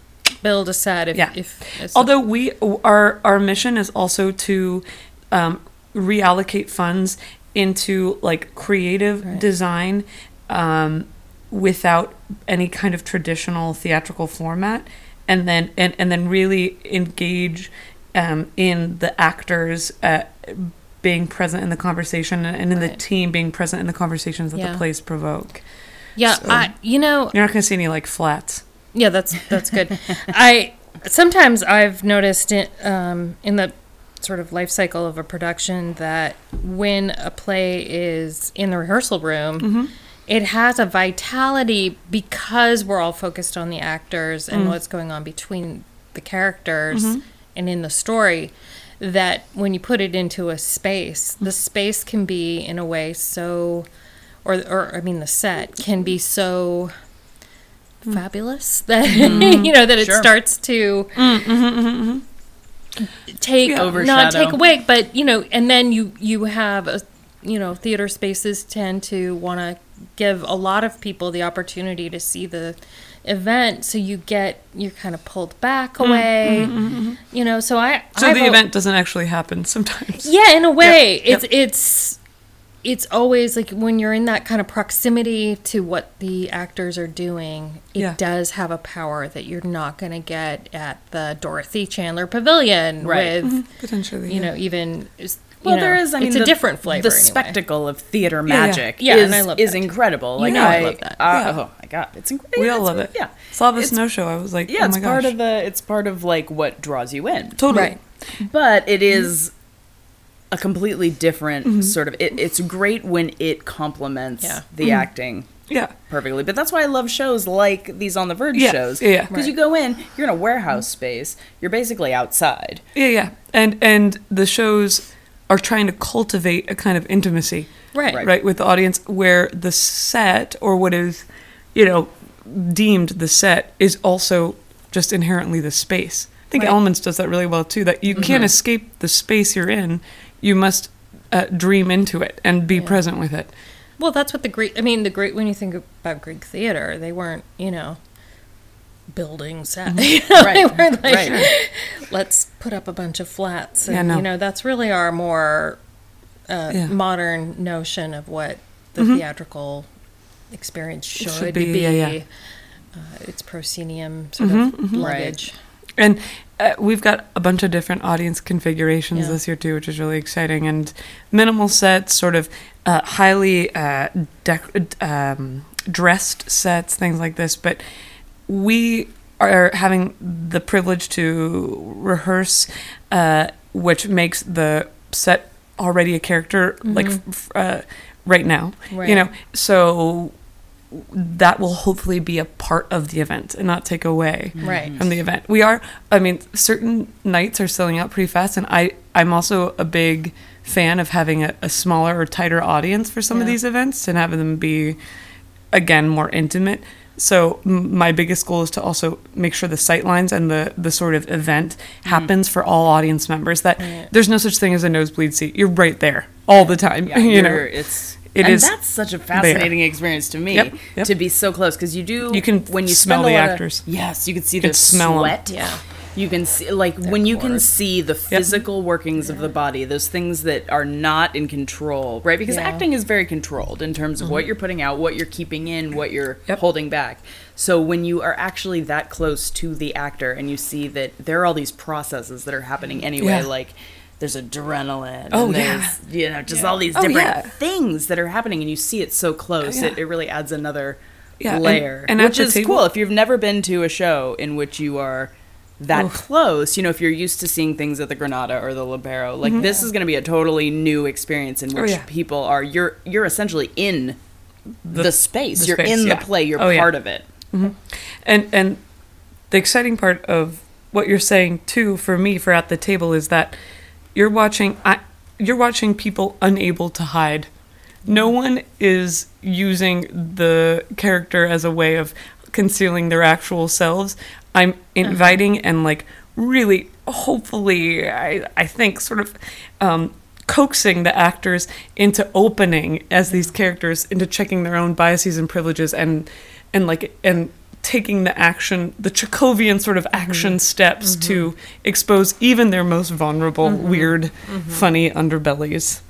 Speaker 1: build a set if
Speaker 3: Yeah.
Speaker 1: if
Speaker 3: Although we our our mission is also to um, reallocate funds into like creative
Speaker 1: Right.
Speaker 3: design um, without any kind of traditional theatrical format, and then and, and then really engage um, in the actors. Uh, being present in the conversation and in the team being present in the conversations that
Speaker 1: Yeah.
Speaker 3: the plays provoke.
Speaker 1: Yeah,
Speaker 3: so-
Speaker 1: I you know
Speaker 3: You're not going to see any like flats.
Speaker 1: Yeah, that's that's good. I sometimes I've noticed in, um, in the sort of life cycle of a production that when a play is in the rehearsal room, mm-hmm. it has a vitality because we're all focused on the actors and mm. what's going on between the characters mm-hmm. and in the story. That when you put it into a space, the mm. space can be in a way so, or or I mean the set can be so fabulous that mm-hmm. you know that it
Speaker 2: Sure.
Speaker 1: starts to mm, mm-hmm, mm-hmm, take
Speaker 3: Yeah.
Speaker 1: not take away but you know and then you you have a you know theater spaces tend to want to give a lot of people the opportunity to see the event so you get you're kind of pulled back mm, away. you know so i
Speaker 3: So
Speaker 1: I've
Speaker 3: the event doesn't actually happen sometimes.
Speaker 1: yeah, in a way,
Speaker 3: Yep,
Speaker 1: it's it's it's always like when you're in that kind of proximity to what the actors are doing, it
Speaker 3: Yeah.
Speaker 1: does have a power that you're not going to get at the Dorothy Chandler Pavilion
Speaker 2: Right.
Speaker 1: with
Speaker 3: Potentially.
Speaker 1: you
Speaker 3: yeah.
Speaker 1: know even is- you
Speaker 2: Well,
Speaker 1: know,
Speaker 2: there is. I mean,
Speaker 1: it's
Speaker 2: the,
Speaker 1: a different flavor.
Speaker 2: The
Speaker 1: anyway.
Speaker 2: spectacle of theater
Speaker 3: Yeah, yeah.
Speaker 2: magic
Speaker 1: Yeah,
Speaker 2: is,
Speaker 1: and I love
Speaker 2: is
Speaker 1: that.
Speaker 2: incredible.
Speaker 1: You
Speaker 2: Like
Speaker 1: know I
Speaker 2: I,
Speaker 1: love that.
Speaker 2: uh,
Speaker 3: Yeah.
Speaker 2: Oh my god, it's incredible.
Speaker 3: We all love it.
Speaker 2: Yeah,
Speaker 3: Saw the
Speaker 2: It's-
Speaker 3: snow show. I was like,
Speaker 2: Yeah,
Speaker 3: oh
Speaker 2: it's
Speaker 3: my
Speaker 2: part of the. It's part of like what draws you in.
Speaker 3: totally.
Speaker 1: Right.
Speaker 2: but it is a completely different
Speaker 3: Mm-hmm.
Speaker 2: sort of it, it's great when it complements
Speaker 1: Yeah.
Speaker 2: the acting
Speaker 3: Yeah.
Speaker 2: perfectly but that's why i love shows like these on the verge
Speaker 3: Yeah,
Speaker 2: shows
Speaker 3: yeah.
Speaker 2: because you go in you're in a warehouse space you're basically outside
Speaker 3: Yeah, yeah. And and the shows are trying to cultivate a kind of intimacy,
Speaker 1: right.
Speaker 2: Right.
Speaker 3: right, with the audience where the set or what is, you know, deemed the set is also just inherently the space. I think
Speaker 1: Right.
Speaker 3: Elements does that really well too. That you can't escape the space you're in. You must uh, dream into it and be present with it.
Speaker 1: Well, that's what the Greek. I mean, the Greek. When you think about Greek theater, they weren't, you know, building set. You know, they
Speaker 2: Right,
Speaker 1: weren't like,
Speaker 2: right.
Speaker 1: let's put up a bunch of flats. And,
Speaker 3: Yeah, no.
Speaker 1: You know, that's really our more uh,
Speaker 3: Yeah.
Speaker 1: modern notion of what the theatrical experience should,
Speaker 3: should
Speaker 1: be.
Speaker 3: be, yeah, yeah.
Speaker 1: Uh, it's proscenium sort of luggage.
Speaker 3: And uh, we've got a bunch of different audience configurations
Speaker 1: Yeah.
Speaker 3: this year too, which is really exciting. And minimal sets, sort of uh, highly uh, dec- um, dressed sets, things like this. But we are having the privilege to rehearse, uh, which makes the set already a character like f- uh, right now. You know, so that will hopefully be a part of the event and not take away mm.
Speaker 1: Right.
Speaker 3: from the event. We are, I mean, certain nights are selling out pretty fast, and I, I'm also a big fan of having a, a smaller or tighter audience for some of these events and having them be, again, more intimate. So m- my biggest goal is to also make sure the sightlines and the the sort of event mm. happens for all audience members. That
Speaker 1: Right.
Speaker 3: there's no such thing as a nosebleed seat. You're right there all the time.
Speaker 2: Yeah,
Speaker 3: you know,
Speaker 2: it's
Speaker 3: It
Speaker 2: and
Speaker 3: is
Speaker 2: that's such a fascinating experience to me
Speaker 3: Yep, yep.
Speaker 2: to be so close because you do
Speaker 3: You can
Speaker 2: when you
Speaker 3: smell the
Speaker 2: lot of-
Speaker 3: actors.
Speaker 2: yes, you can see
Speaker 3: can
Speaker 2: their
Speaker 3: smell 'em.
Speaker 2: sweat.
Speaker 1: Yeah.
Speaker 2: You can see like when you can see the physical workings of the body, those things that are not in control, right? Because
Speaker 1: Yeah.
Speaker 2: acting is very controlled in terms of what mm-hmm. you're putting out, what you're keeping in, what you're
Speaker 3: Yep.
Speaker 2: holding back. So when you are actually that close to the actor and you see that there are all these processes that are happening mm-hmm. anyway,
Speaker 3: Yeah.
Speaker 2: like there's adrenaline.
Speaker 3: Oh,
Speaker 2: and
Speaker 3: yeah.
Speaker 2: there's, You know, just
Speaker 1: Yeah.
Speaker 2: all these
Speaker 3: Oh,
Speaker 2: different
Speaker 3: yeah.
Speaker 2: things that are happening, and you see it so close.
Speaker 3: yeah.
Speaker 2: It, it really adds another
Speaker 3: and-
Speaker 2: layer,
Speaker 3: and at
Speaker 2: which is
Speaker 3: table-
Speaker 2: cool. If you've never been to a show in which you are that close, you know, if you're used to seeing things at the Granada or the Lobero, like this is going to be a totally new experience in
Speaker 3: Mm-hmm. Oh,
Speaker 2: which
Speaker 3: yeah.
Speaker 2: people are. You're you're essentially in the, space.
Speaker 3: the
Speaker 2: you're
Speaker 3: space,
Speaker 2: in the play. You're
Speaker 3: Oh,
Speaker 2: part of it.
Speaker 3: And and the exciting part of what you're saying too for me for at the table is that you're watching I, you're watching people unable to hide. No one is using the character as a way of concealing their actual selves. I'm inviting and like really hopefully I I think sort of um coaxing the actors into opening as these characters into checking their own biases and privileges and and like and taking the action the Chekhovian sort of action steps to expose even their most vulnerable weird funny underbellies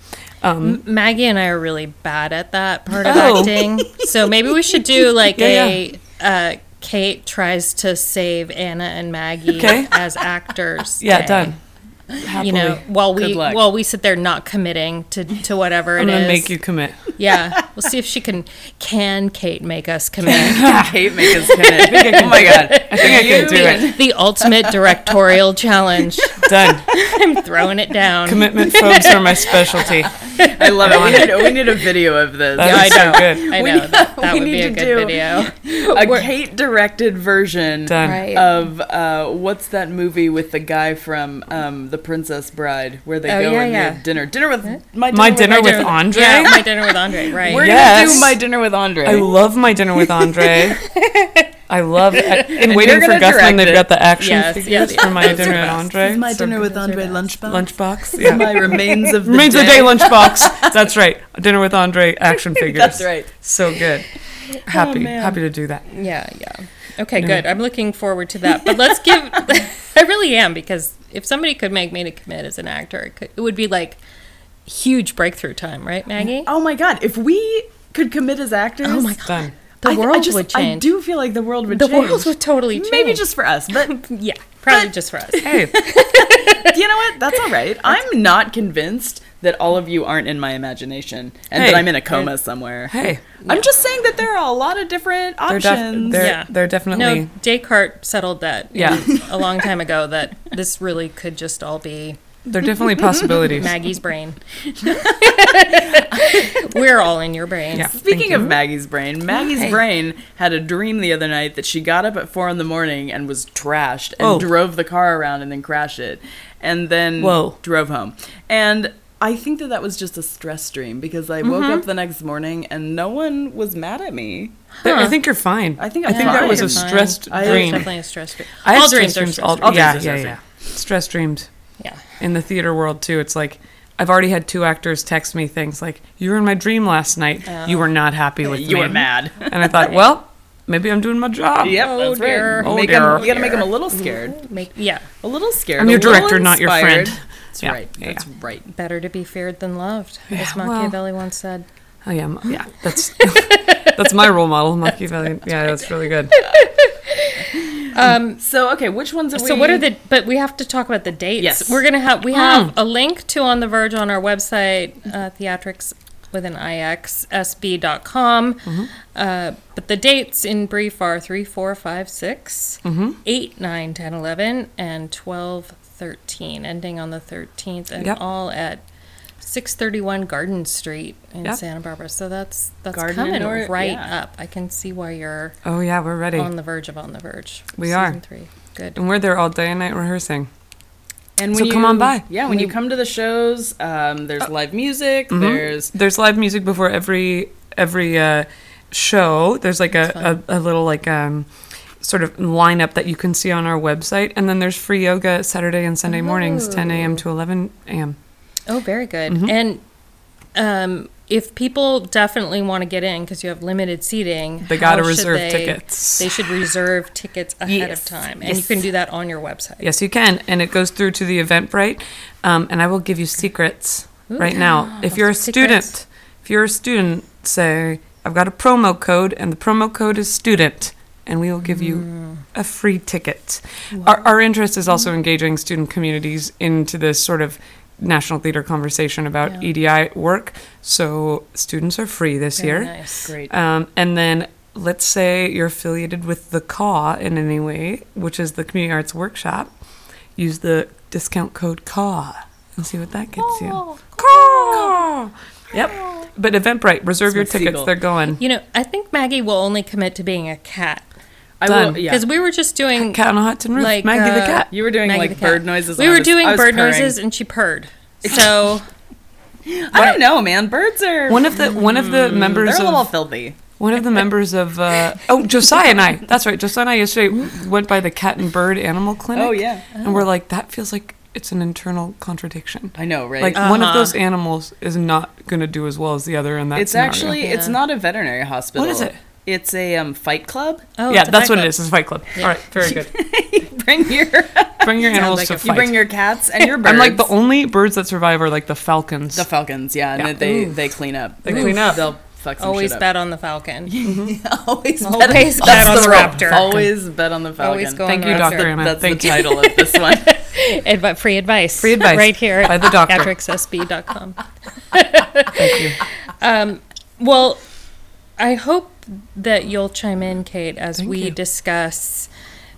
Speaker 3: um
Speaker 1: Maggie and I are really bad at that part of
Speaker 3: Oh.
Speaker 1: acting. So maybe we should do like
Speaker 3: Yeah,
Speaker 1: a uh, Kate tries to save Anna and Maggie
Speaker 3: Okay.
Speaker 1: as actors.
Speaker 3: yeah
Speaker 1: day.
Speaker 3: done
Speaker 1: You know, while we while we sit there not committing to, to whatever it is.
Speaker 3: i'm
Speaker 1: it
Speaker 3: gonna
Speaker 1: is.
Speaker 3: make you commit
Speaker 1: Yeah, we'll see if she can. Can Kate make us commit?
Speaker 2: Kate make us commit. oh my god!
Speaker 3: i think i can do it
Speaker 1: the ultimate directorial challenge.
Speaker 3: done
Speaker 1: I'm throwing it down.
Speaker 3: commitment phobes are my specialty
Speaker 2: I love it. We need, we need a video of this.
Speaker 3: That
Speaker 1: I
Speaker 3: is so
Speaker 1: know.
Speaker 3: good
Speaker 1: I
Speaker 2: We
Speaker 1: know
Speaker 2: need-
Speaker 1: that, that
Speaker 2: we
Speaker 1: would be
Speaker 2: need
Speaker 1: a
Speaker 2: to
Speaker 1: good
Speaker 2: do-
Speaker 1: video.
Speaker 2: a
Speaker 1: We're-
Speaker 2: Kate directed version
Speaker 3: Done.
Speaker 2: Of uh, what's that movie with the guy from um, The Princess Bride where they
Speaker 1: Oh,
Speaker 2: go
Speaker 1: yeah,
Speaker 2: and
Speaker 1: yeah.
Speaker 2: have dinner? Dinner with my dinner
Speaker 3: My
Speaker 2: with,
Speaker 3: dinner
Speaker 2: my
Speaker 3: with Andre?
Speaker 1: Yeah, my dinner with Andre. Right.
Speaker 2: We're
Speaker 3: Yes.
Speaker 2: gonna do my dinner with Andre.
Speaker 3: I love my dinner with Andre. I love. In waiting for
Speaker 2: gonna
Speaker 3: they've got the action
Speaker 1: Yes,
Speaker 3: figures
Speaker 1: yes,
Speaker 3: for my dinner with Andre.
Speaker 2: my
Speaker 3: So
Speaker 2: dinner with Andre lunchbox.
Speaker 3: lunchbox. Yeah.
Speaker 2: My remains of the
Speaker 3: Remains
Speaker 2: day.
Speaker 3: of the day lunchbox. That's right. Dinner with Andre action figures.
Speaker 2: That's right.
Speaker 3: So good. Happy, oh,
Speaker 2: man.
Speaker 3: happy to do that.
Speaker 1: Yeah, yeah. Okay, good. I'm looking forward to that. But let's give. I really am because if somebody could make me to commit as an actor, it, could, it would be like huge breakthrough time, right, Maggie?
Speaker 2: Oh my god! If we could commit as actors,
Speaker 1: Oh my god,
Speaker 3: Done.
Speaker 1: The
Speaker 2: I- I
Speaker 1: world
Speaker 2: just-
Speaker 1: would change.
Speaker 2: I do feel like the world would
Speaker 1: the
Speaker 2: change.
Speaker 1: The world would totally change.
Speaker 2: Maybe just for us, but
Speaker 1: yeah, probably just for us.
Speaker 3: Hey,
Speaker 2: you know what? That's all right. I'm not convinced that all of you aren't in my imagination and
Speaker 3: Hey.
Speaker 2: that I'm in a coma somewhere.
Speaker 3: hey.
Speaker 2: I'm just saying that there are a lot of different
Speaker 3: They're,
Speaker 2: options.
Speaker 3: def- they're,
Speaker 1: Yeah.
Speaker 3: they're definitely.
Speaker 1: No, Descartes settled that.
Speaker 3: Yeah.
Speaker 1: a long time ago. That this really could just all be
Speaker 3: They're definitely possibilities.
Speaker 1: Maggie's brain. We're all in your brain.
Speaker 3: Yeah. Thank
Speaker 2: Speaking of. Maggie's brain, Maggie's brain had a dream the other night that she got up at four in the morning and was trashed and
Speaker 3: Oh.
Speaker 2: drove the car around and then crashed it and then
Speaker 3: Whoa.
Speaker 2: drove home. And I think that that was just a stress dream because I woke
Speaker 3: Mm-hmm.
Speaker 2: up the next morning and no one was mad at me.
Speaker 3: Th- I think you're fine.
Speaker 2: I think
Speaker 3: I
Speaker 2: I'm
Speaker 3: think that was a
Speaker 2: fine.
Speaker 1: Fine.
Speaker 3: stressed
Speaker 2: I-
Speaker 3: dream.
Speaker 1: definitely a stress dream.
Speaker 3: I have
Speaker 1: all
Speaker 3: stress
Speaker 1: dreams are stress
Speaker 3: all-
Speaker 1: dreams.
Speaker 2: dreams
Speaker 3: yeah,
Speaker 2: are
Speaker 3: yeah, yeah. Stress dreams
Speaker 1: Yeah.
Speaker 3: in the theater world too. It's like I've already had two actors text me things like, "You were in my dream last night. You were not happy with
Speaker 2: You
Speaker 3: me."
Speaker 2: You were mad.
Speaker 3: and I thought, well, maybe I'm doing my job.
Speaker 2: Yep,
Speaker 1: Oh,
Speaker 2: that's
Speaker 1: dear.
Speaker 2: right.
Speaker 3: Oh,
Speaker 2: Make
Speaker 3: dear.
Speaker 2: 'em- you gotta make them a little scared.
Speaker 1: Make yeah,
Speaker 2: A little scared.
Speaker 3: I'm your director, not your friend.
Speaker 2: That's
Speaker 3: Yeah,
Speaker 2: right.
Speaker 3: yeah,
Speaker 2: That's
Speaker 3: yeah.
Speaker 2: right.
Speaker 1: better to be feared than loved, as
Speaker 3: Yeah, well-
Speaker 1: Machiavelli once said.
Speaker 3: Oh yeah, yeah. That's that's my role model, Machiavelli. Yeah, that's really good.
Speaker 2: So okay, which ones are we?
Speaker 1: So what are the? But we have to talk about the dates.
Speaker 2: Yes.
Speaker 1: we're gonna have we have a link to On the Verge on our website, uh, theatrics with an ixsb.com. Uh, but the dates in brief are 3, 4, 5, 6, 8, 9, 10, 11, and 12, 13, ending on the 13th, and
Speaker 3: Yep.
Speaker 1: all at 631 Garden Street in
Speaker 3: Yep.
Speaker 1: Santa Barbara. So that's that's
Speaker 2: Garden
Speaker 1: coming
Speaker 2: Indoor-
Speaker 1: right
Speaker 2: yeah.
Speaker 1: up. I can see why you're
Speaker 3: Oh yeah, we're ready,
Speaker 1: on the verge of On the Verge.
Speaker 3: We
Speaker 1: season
Speaker 3: are.
Speaker 1: three. Good.
Speaker 3: and we're there all day and night rehearsing.
Speaker 2: And
Speaker 3: So
Speaker 2: you,
Speaker 3: come on by.
Speaker 2: Yeah, when you come to the shows, um, there's live music. There's
Speaker 3: There's live music before every every uh, show. There's like a, a, a little like um sort of lineup that you can see on our website, and then there's free yoga Saturday and Sunday mornings, 10 a.m. to 11 a.m.
Speaker 1: Oh, very good.
Speaker 3: Mm-hmm.
Speaker 1: And um, if people definitely want to get in because you have limited seating,
Speaker 3: They gotta reserve
Speaker 1: they-
Speaker 3: tickets.
Speaker 1: They should reserve tickets ahead
Speaker 2: Yes.
Speaker 1: of time, and you can do that on your website.
Speaker 3: Yes, you can, and it goes through to the Eventbrite. Um, and I will give you secrets right now. If you're a
Speaker 1: Secrets.
Speaker 3: student, if you're a student, say I've got a promo code, and the promo code is student, and we will give
Speaker 1: Mm.
Speaker 3: you a free ticket. Our, our interest is also engaging student communities into this sort of national theater conversation about
Speaker 1: Yeah.
Speaker 3: EDI work. So students are free this
Speaker 1: Very
Speaker 3: year.
Speaker 1: nice.
Speaker 2: great.
Speaker 3: Um, and then let's say you're affiliated with the CAW in any way, which is the Community Arts Workshop. Use the discount code CAW and see what that gets you. CAW! Yep. But Eventbrite, reserve
Speaker 2: It's
Speaker 3: your tickets.
Speaker 2: seagull.
Speaker 3: They're going.
Speaker 1: You know, I think Maggie will only commit to being a cat
Speaker 2: I
Speaker 3: done.
Speaker 2: will. Yeah.
Speaker 1: because we were just doing
Speaker 3: Cat on a hot tin roof.
Speaker 1: like
Speaker 3: Maggie the
Speaker 1: uh,
Speaker 3: cat.
Speaker 2: You were doing
Speaker 1: Maggie
Speaker 2: like bird noises.
Speaker 1: We were
Speaker 2: was-
Speaker 1: doing bird
Speaker 2: purring.
Speaker 1: noises, and she purred. So
Speaker 2: I don't know, man. Birds are.
Speaker 3: One of the one of the members
Speaker 2: they're a little
Speaker 3: of
Speaker 2: filthy.
Speaker 3: one of the members of uh, oh Josiah and I. That's right. Josiah and I yesterday went by the cat and bird animal clinic.
Speaker 2: Oh yeah.
Speaker 3: And we're like, that feels like it's an internal contradiction.
Speaker 2: I know, right?
Speaker 3: Like one of
Speaker 1: Uh-huh.
Speaker 3: those animals is not going to do as well as the other in that
Speaker 2: it's
Speaker 3: scenario.
Speaker 2: actually it's not a veterinary hospital.
Speaker 3: What is it?
Speaker 2: It's a um, fight club.
Speaker 1: oh,
Speaker 3: yeah, that's what it
Speaker 1: club.
Speaker 3: is. It's a fight club. All right, very good.
Speaker 2: bring your
Speaker 3: Bring your animals
Speaker 1: like
Speaker 3: to
Speaker 1: a-
Speaker 3: fight.
Speaker 2: you bring your cats and your birds.
Speaker 3: I'm like the only birds that survive are like the falcons.
Speaker 2: the falcons, yeah, and
Speaker 3: Yeah.
Speaker 2: then they they clean up.
Speaker 3: They clean up.
Speaker 2: They'll fuck some
Speaker 1: Always
Speaker 2: shit up.
Speaker 1: bet on the falcon.
Speaker 2: always bet,
Speaker 1: Always bet
Speaker 2: that's
Speaker 1: on the
Speaker 2: rule.
Speaker 1: raptor.
Speaker 2: Always bet on the falcon.
Speaker 1: Always go
Speaker 3: Thank
Speaker 1: on
Speaker 3: you, Dr.
Speaker 1: raptor.
Speaker 3: Emma.
Speaker 2: That's
Speaker 3: Thank
Speaker 2: the
Speaker 3: you.
Speaker 2: title of this one.
Speaker 1: Advi- free advice.
Speaker 3: Free advice
Speaker 1: Right here
Speaker 3: by the doctor.
Speaker 1: theatrixsb.com.
Speaker 3: Thank you.
Speaker 1: Well, I hope that you'll chime in, Kate, as
Speaker 3: Thank
Speaker 1: we
Speaker 3: you.
Speaker 1: discuss.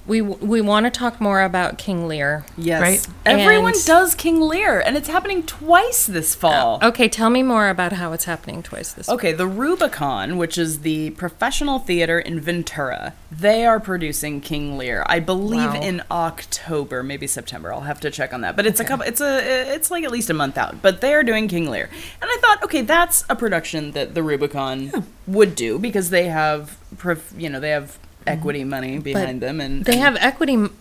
Speaker 1: We we want to talk more about King Lear.
Speaker 2: Yes.
Speaker 3: Right.
Speaker 2: Everyone
Speaker 1: And-
Speaker 2: does King Lear, and it's happening twice this uh, fall.
Speaker 1: Okay, tell me more about how it's happening twice this week.
Speaker 2: Okay, the Rubicon, which is the professional theater in Ventura, they are producing King Lear. I believe
Speaker 1: Wow.
Speaker 2: in October, maybe September. I'll have to check on that. But it's a couple. It's a. It's like at least a month out. But they are doing King Lear, and I thought, okay, that's a production that the Rubicon would do because they have, prof, you know, they have equity money behind them, and
Speaker 1: They have equity, m-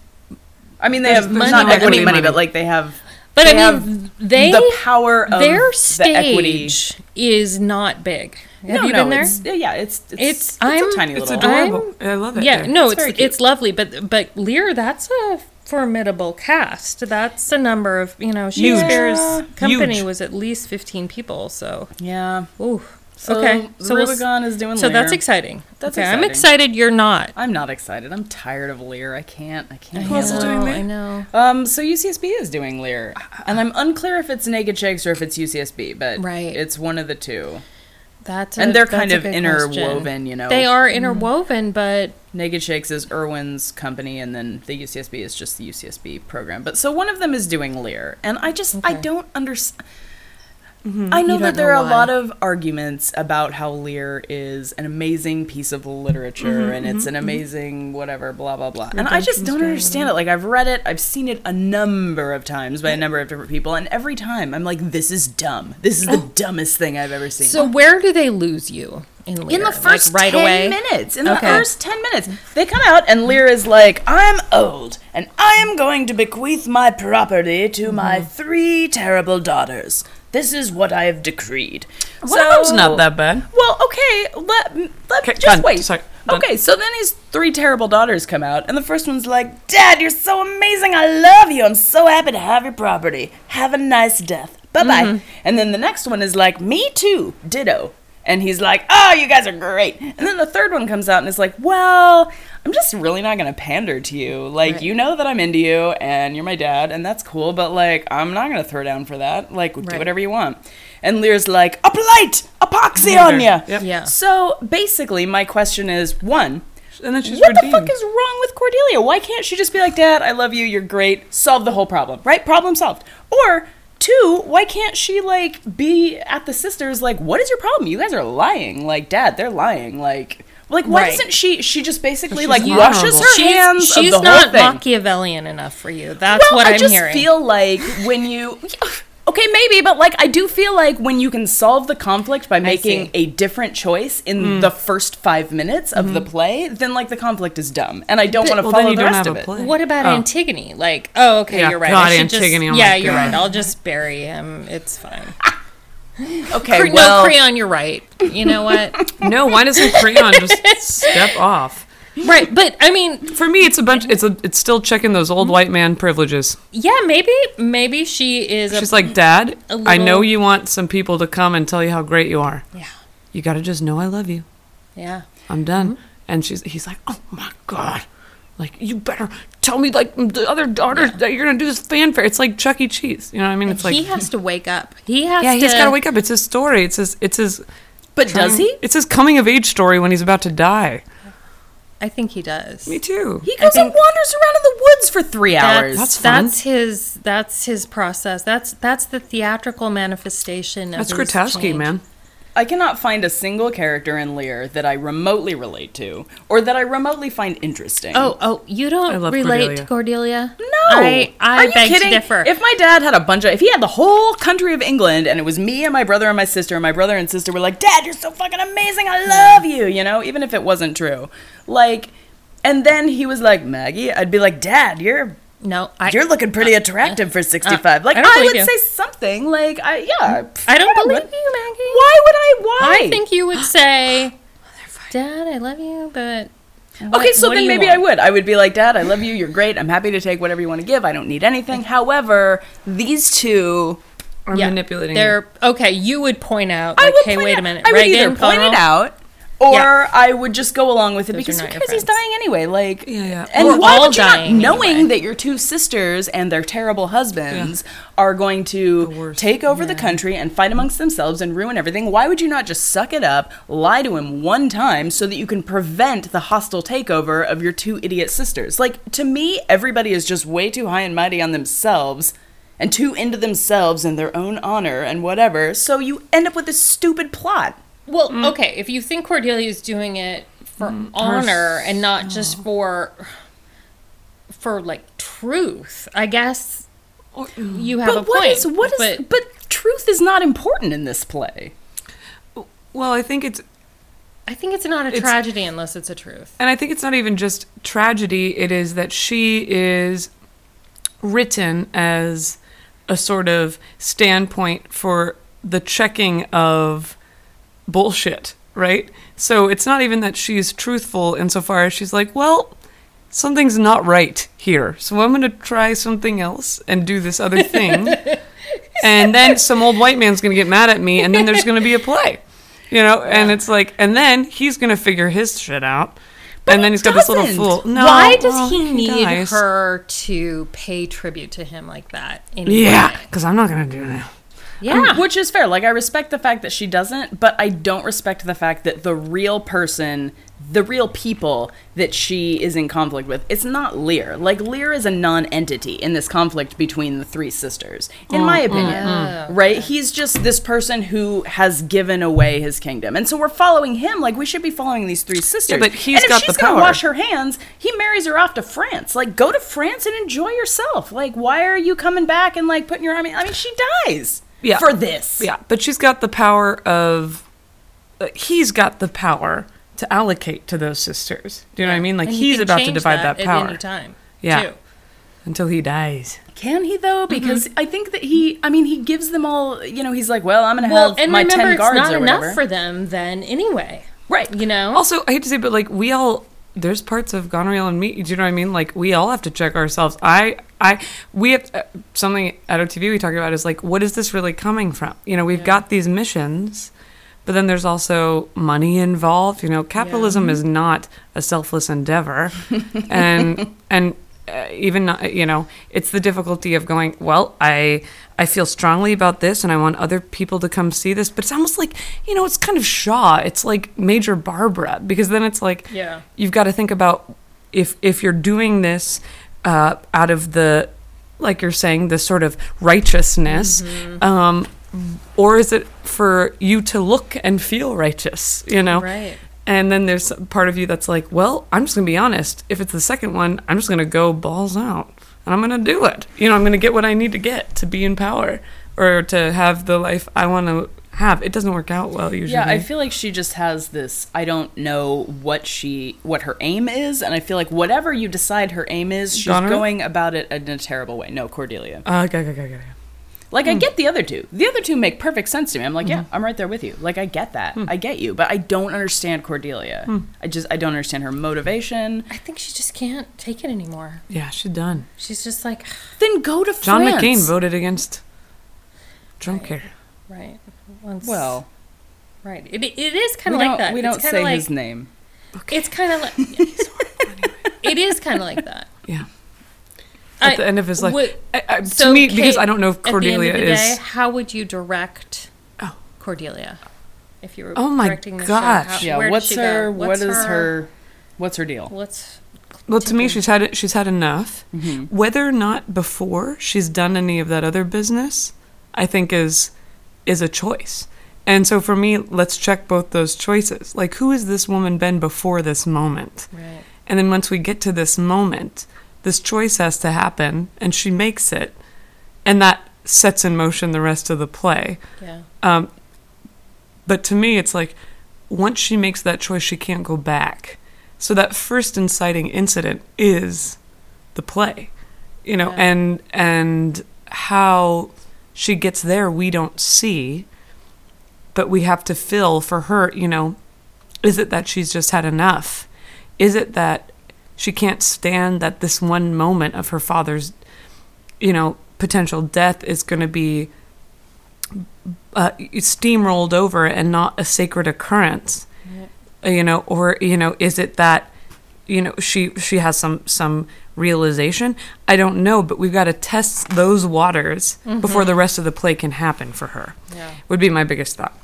Speaker 2: I mean, they
Speaker 3: There's-
Speaker 2: have
Speaker 3: there's
Speaker 2: not equity
Speaker 3: equity
Speaker 2: money,
Speaker 3: money.
Speaker 2: but like they have.
Speaker 1: but
Speaker 2: they
Speaker 1: I
Speaker 2: have
Speaker 1: mean, they
Speaker 2: the power of
Speaker 1: their
Speaker 2: the equity.
Speaker 1: stage is not big. Have
Speaker 2: no,
Speaker 1: you
Speaker 2: no,
Speaker 1: been there?
Speaker 2: It's, yeah, yeah, it's it's
Speaker 1: It's-
Speaker 2: it's,
Speaker 1: I'm-
Speaker 2: a tiny
Speaker 3: It's
Speaker 2: little.
Speaker 3: adorable. I love it.
Speaker 1: Yeah,
Speaker 3: there.
Speaker 1: no,
Speaker 2: It's
Speaker 1: it's it's, lovely, but but Lear, that's a formidable cast. That's a number of you know Shakespeare's
Speaker 2: Yeah.
Speaker 1: company
Speaker 3: Huge.
Speaker 1: was at least fifteen people. So,
Speaker 2: Yeah.
Speaker 1: ooh,
Speaker 2: So
Speaker 1: okay,
Speaker 2: the
Speaker 1: we'll s-
Speaker 2: is doing
Speaker 1: so that's exciting.
Speaker 2: That's
Speaker 1: okay, I'm excited. You're not.
Speaker 2: I'm not excited. I'm tired of Lear. I can't. I can't.
Speaker 3: Who else is doing
Speaker 1: I know.
Speaker 2: Um, so UCSB is doing Lear, and I'm unclear if it's Naked Shakes or if it's UCSB, but
Speaker 1: Right.
Speaker 2: it's one of the two.
Speaker 1: That's a,
Speaker 2: and they're kind of interwoven,
Speaker 1: question.
Speaker 2: you know.
Speaker 1: They are interwoven, but
Speaker 2: Naked Shakes is Irwin's company, and then the UCSB is just the UCSB program. But so one of them is doing Lear, and I just I don't understand. I know
Speaker 1: Mm-hmm.
Speaker 2: That there
Speaker 1: know
Speaker 2: are a lot of arguments about how Lear is an amazing piece of literature and it's an amazing whatever, blah blah blah. And I just don't understand it. Like I've read it, I've seen it a number of times by a number of different people, and every time I'm like, this is dumb. This is the dumbest thing I've ever seen.
Speaker 1: so where do they lose you in Lear?
Speaker 2: in the
Speaker 1: Like,
Speaker 2: first
Speaker 1: right
Speaker 2: 10
Speaker 1: away.
Speaker 2: minutes in the first 10 minutes they come out and lear is like i'm old and i am going to bequeath my property to my
Speaker 1: Mm-hmm.
Speaker 2: three terrible daughters This is what I have decreed.
Speaker 3: One of them's not that bad.
Speaker 2: Well, okay, let, let
Speaker 3: Okay,
Speaker 2: just
Speaker 3: done.
Speaker 2: wait.
Speaker 3: Sorry.
Speaker 2: Okay, so then his three terrible daughters come out, and the first one's like, Dad, you're so amazing. I love you. I'm so happy to have your property. Have a nice death. Bye bye.
Speaker 3: Mm-hmm.
Speaker 2: And then the next one is like, Me too. Ditto. And he's like, Oh, you guys are great. And then the third one comes out and is like, Well, I'm just really not going to pander to you. Like, you know that I'm into you and you're my dad, and that's cool, but like, I'm not going to throw down for that. Like, do whatever you want. And Lear's like, A polite epoxy on ya.
Speaker 3: Yep.
Speaker 1: Yeah.
Speaker 2: So basically, my question is one,
Speaker 3: And then she's
Speaker 2: what
Speaker 3: redeemed.
Speaker 2: the fuck is wrong with Cordelia? Why can't she just be like, Dad, I love you, you're great, solve the whole problem, right? Problem solved. Or two, why can't she like be at the sisters like, what is your problem? You guys are lying. Like, Dad, they're lying. Like, like why
Speaker 1: Right.
Speaker 2: doesn't she? She just basically like
Speaker 3: vulnerable.
Speaker 2: washes her
Speaker 1: she's
Speaker 2: hands
Speaker 1: she's
Speaker 2: of the
Speaker 1: not
Speaker 2: whole thing.
Speaker 1: Machiavellian enough for you. That's
Speaker 2: well,
Speaker 1: what
Speaker 2: I'm
Speaker 1: I'm
Speaker 2: just
Speaker 1: hearing.
Speaker 2: feel like when you. Okay, maybe, but like I do feel like when you can solve the conflict by making a different choice in hmm. the first five minutes of the hmm. play, then like the conflict is dumb, and I don't want to
Speaker 3: well,
Speaker 2: follow the rest of it.
Speaker 3: play.
Speaker 1: What about
Speaker 3: Oh.
Speaker 1: Antigone? Like, oh, okay,
Speaker 3: Yeah,
Speaker 1: you're right.
Speaker 3: God, Antigone,
Speaker 1: Just,
Speaker 3: oh
Speaker 1: yeah,
Speaker 3: my
Speaker 1: you're
Speaker 3: God.
Speaker 1: right. I'll just bury him. It's fine.
Speaker 2: Okay,
Speaker 1: Cre-
Speaker 2: well,
Speaker 1: no, Creon, you're right. You know what?
Speaker 3: No, why doesn't Creon just step off?
Speaker 1: right, but I mean,
Speaker 3: For me, it's a bunch. It's a. It's still checking those old white man privileges.
Speaker 1: yeah, maybe, maybe she is.
Speaker 3: She's
Speaker 1: a,
Speaker 3: like, Dad, I know you want some people to come and tell you how great you are.
Speaker 1: yeah,
Speaker 3: You got to just know I love you.
Speaker 1: yeah.
Speaker 3: I'm done.
Speaker 1: Mm-hmm.
Speaker 3: And she's. He's like, Oh my god. Like you better tell me like the other daughters that you're gonna do this fanfare. It's like Chuck E. Cheese. You know what I mean? It's like
Speaker 1: he has to wake up. He has.
Speaker 3: yeah,
Speaker 1: to,
Speaker 3: he's got to wake up. It's his story. It's his. It's his.
Speaker 2: but does he?
Speaker 3: It's his coming of age story when he's about to die.
Speaker 1: I think he does.
Speaker 3: Me too.
Speaker 2: He goes and wanders around in the woods for three hours.
Speaker 3: That's fun.
Speaker 1: That's his. That's his process. That's that's the theatrical manifestation of
Speaker 3: That's
Speaker 1: change.
Speaker 3: man.
Speaker 2: I cannot find a single character in Lear that I remotely relate to, or that I remotely find interesting.
Speaker 1: Oh, oh, you don't
Speaker 3: love
Speaker 1: relate to
Speaker 3: Cordelia.
Speaker 1: Cordelia?
Speaker 2: No,
Speaker 1: I, I
Speaker 2: Are you
Speaker 1: beg
Speaker 2: kidding?
Speaker 1: to differ.
Speaker 2: If my dad had a bunch of, if he had the whole country of England, and it was me and my brother and my sister, and my brother and sister were like, "Dad, you're so fucking amazing. I love you," you know, even if it wasn't true, like, and then he was like, "Maggie," I'd be like, "Dad, you're."
Speaker 1: No, I,
Speaker 2: You're looking pretty uh, attractive for uh, uh, 65. like,
Speaker 1: I
Speaker 2: I,
Speaker 1: don't believe
Speaker 2: would
Speaker 1: you.
Speaker 2: say something. Like, I, yeah.
Speaker 1: I don't
Speaker 2: yeah,
Speaker 1: believe
Speaker 2: but-
Speaker 1: you, Maggie.
Speaker 2: Why would I? Why?
Speaker 1: I think you would say, Dad, I love you, but. what-
Speaker 2: Okay, so then maybe
Speaker 1: want?"
Speaker 2: I would. I would be like, Dad, I love you. You're great. I'm happy to take whatever you want to give. I don't need anything. However, these two,
Speaker 3: I'm
Speaker 1: Yeah,
Speaker 3: manipulating.
Speaker 1: They're okay. You would point out,
Speaker 2: I
Speaker 1: like,
Speaker 2: would
Speaker 1: hey,
Speaker 2: point
Speaker 1: wait
Speaker 2: out-
Speaker 1: a minute,
Speaker 2: I would
Speaker 1: Regan,
Speaker 2: either point it out, or
Speaker 1: Yeah.
Speaker 2: I would just go along with it
Speaker 1: Those are
Speaker 2: because who cares? He's dying anyway. Like,
Speaker 3: Yeah, yeah.
Speaker 2: And
Speaker 1: We're
Speaker 2: why
Speaker 1: all
Speaker 2: would you not,
Speaker 1: dying
Speaker 2: knowing
Speaker 1: anyway.
Speaker 2: that your two sisters and their terrible husbands are going to take over the country and fight amongst themselves and ruin everything? Why would you not just suck it up, lie to him one time, so that you can prevent the hostile takeover of your two idiot sisters? Like, to me, everybody is just way too high and mighty on themselves. And too into themselves and their own honor and whatever, so you end up with this stupid plot.
Speaker 1: Well,
Speaker 2: Mm.
Speaker 1: okay, if you think Cordelia's doing it for honor and not just for for like truth, I guess you have a
Speaker 2: but what
Speaker 1: point.
Speaker 2: is what is
Speaker 1: but,
Speaker 2: but, truth is not important in this play.
Speaker 3: well, I think it's
Speaker 1: I think it's not a
Speaker 3: It's-
Speaker 1: tragedy unless it's a truth.
Speaker 3: And I think it's not even just tragedy, it is that she is written as a sort of standpoint for the checking of bullshit, right? So it's not even that she's truthful insofar as she's like, well, something's not right here. So I'm going to try something else and do this other thing. and then some old white man's going to get mad at me and then there's going to be a play. You know, and it's like, and then he's going to figure his shit out. and then
Speaker 2: he
Speaker 3: he's got this little fool. No,
Speaker 1: Why does
Speaker 3: well,
Speaker 1: he need
Speaker 3: dies.
Speaker 1: her to pay tribute to him like that? In
Speaker 3: Yeah, because I'm not going to do that.
Speaker 1: Yeah.
Speaker 2: Um, which is fair. Like I respect the fact that she doesn't, but I don't respect the fact that the real person, the real people that she is in conflict with, it's not Lear. Like Lear is a non-entity in this conflict between the three sisters, in mm, my mm, opinion. Mm. Right? He's just this person who has given away his kingdom, and so we're following him. Like we should be following these three sisters.
Speaker 3: but he's
Speaker 2: and if
Speaker 3: got
Speaker 2: she's
Speaker 3: the
Speaker 2: gonna wash her hands, he marries her off to France. Like go to France and enjoy yourself. Like why are you coming back and like putting your army? I mean, she dies
Speaker 3: Yeah.
Speaker 2: for this.
Speaker 3: Yeah, but she's got the power of. Uh, he's got the power to allocate to those sisters. Do you know what I mean? Like
Speaker 1: And he
Speaker 3: he's about to divide that,
Speaker 1: at
Speaker 3: power.
Speaker 1: any time.
Speaker 3: Yeah.
Speaker 1: too.
Speaker 3: until he dies.
Speaker 2: Can he though? Because I think that he. I mean, he gives them all. You know, he's like, well, I'm gonna
Speaker 1: Well,
Speaker 2: have
Speaker 1: and
Speaker 2: my
Speaker 1: remember,
Speaker 2: ten
Speaker 1: it's
Speaker 2: guards
Speaker 1: not
Speaker 2: or
Speaker 1: enough for them then anyway.
Speaker 2: right.
Speaker 1: You know?
Speaker 3: Also, I hate to say, but like we all, there's parts of Goneril and me. Do you know what I mean? Like we all have to check ourselves. I, I, we have uh, something at OTV we talk about is like, what is this really coming from? You know, we've
Speaker 1: Yeah.
Speaker 3: got these missions, but then there's also money involved. You know, capitalism is not a selfless endeavor, and and uh, even not, you know, it's the difficulty of going. Well, I. I feel strongly about this and I want other people to come see this, but it's almost like, you know, it's kind of Shaw. It's like Major Barbara because then it's like
Speaker 1: Yeah.
Speaker 3: you've got to think about if if you're doing this uh, out of the like you're saying the sort of righteousness
Speaker 1: Mm-hmm.
Speaker 3: um, or is it for you to look and feel righteous you know
Speaker 1: Right.
Speaker 3: And then there's part of you that's like well i'm just gonna be honest if it's the second one i'm just gonna go balls out and i'm gonna do it you know i'm gonna get what i need to get to be in power or to have the life i want to have it doesn't work out well usually
Speaker 2: Yeah, I feel like she just has this. I don't know what she, what her aim is, and I feel like whatever you decide her aim is, she's
Speaker 3: Goneril?
Speaker 2: going about it in a terrible way. No, Cordelia.
Speaker 3: uh, okay, okay, okay, okay.
Speaker 2: Like
Speaker 3: Hmm.
Speaker 2: I get the other two. The other two make perfect sense to me. I'm like,
Speaker 3: Mm-hmm.
Speaker 2: yeah, I'm right there with you. Like I get that.
Speaker 3: Hmm.
Speaker 2: I get you, but I don't understand Cordelia. I just I don't understand her motivation.
Speaker 1: I think she just can't take it anymore.
Speaker 3: yeah she's done
Speaker 1: She's just like,
Speaker 2: Then go to
Speaker 3: john
Speaker 2: France.
Speaker 3: mccain voted against trump care
Speaker 1: right. Once,
Speaker 2: Well,
Speaker 1: right. It, it is kind of like that.
Speaker 2: we don't
Speaker 1: kinda
Speaker 2: say
Speaker 1: like,
Speaker 2: his name. Okay.
Speaker 1: It's kind of like. it is kind of like that.
Speaker 3: yeah at
Speaker 1: I-
Speaker 3: the end of his life.
Speaker 1: would-
Speaker 3: I, I,
Speaker 1: so,
Speaker 3: to me, because I don't know if
Speaker 1: at the end
Speaker 3: Cordelia
Speaker 1: of the
Speaker 3: is.
Speaker 1: day, how would you direct
Speaker 3: Oh.
Speaker 1: Cordelia if you were
Speaker 3: Oh my
Speaker 1: directing the
Speaker 3: gosh.
Speaker 1: show? How,
Speaker 2: Yeah,
Speaker 1: where did
Speaker 2: what's her?
Speaker 1: Go?
Speaker 2: What
Speaker 1: What's
Speaker 2: is her? What's her deal?
Speaker 1: What's
Speaker 3: well, to me, she's had she's had enough.
Speaker 2: Mm-hmm.
Speaker 3: Whether or not before she's done any of that other business, I think is is a choice. And so for me, let's check both those choices. Like, who has this woman been before this moment?
Speaker 1: right?
Speaker 3: And then once we get to this moment, this choice has to happen, and she makes it, and that sets in motion the rest of the play.
Speaker 1: Yeah.
Speaker 3: Um, but to me, it's like once she makes that choice, she can't go back. So that first inciting incident is the play, you know,
Speaker 1: Yeah.
Speaker 3: and and how she gets there, we don't see, but we have to fill for her. You know, is it that she's just had enough? Is it that she can't stand that this one moment of her father's, you know, potential death is going to be uh, steamrolled over and not a sacred occurrence. Uh, you know or you know is it that you know she she has some some realization? I don't know but we've got to test those waters before the rest of the play can happen for her.
Speaker 1: Yeah.
Speaker 3: would be my biggest thought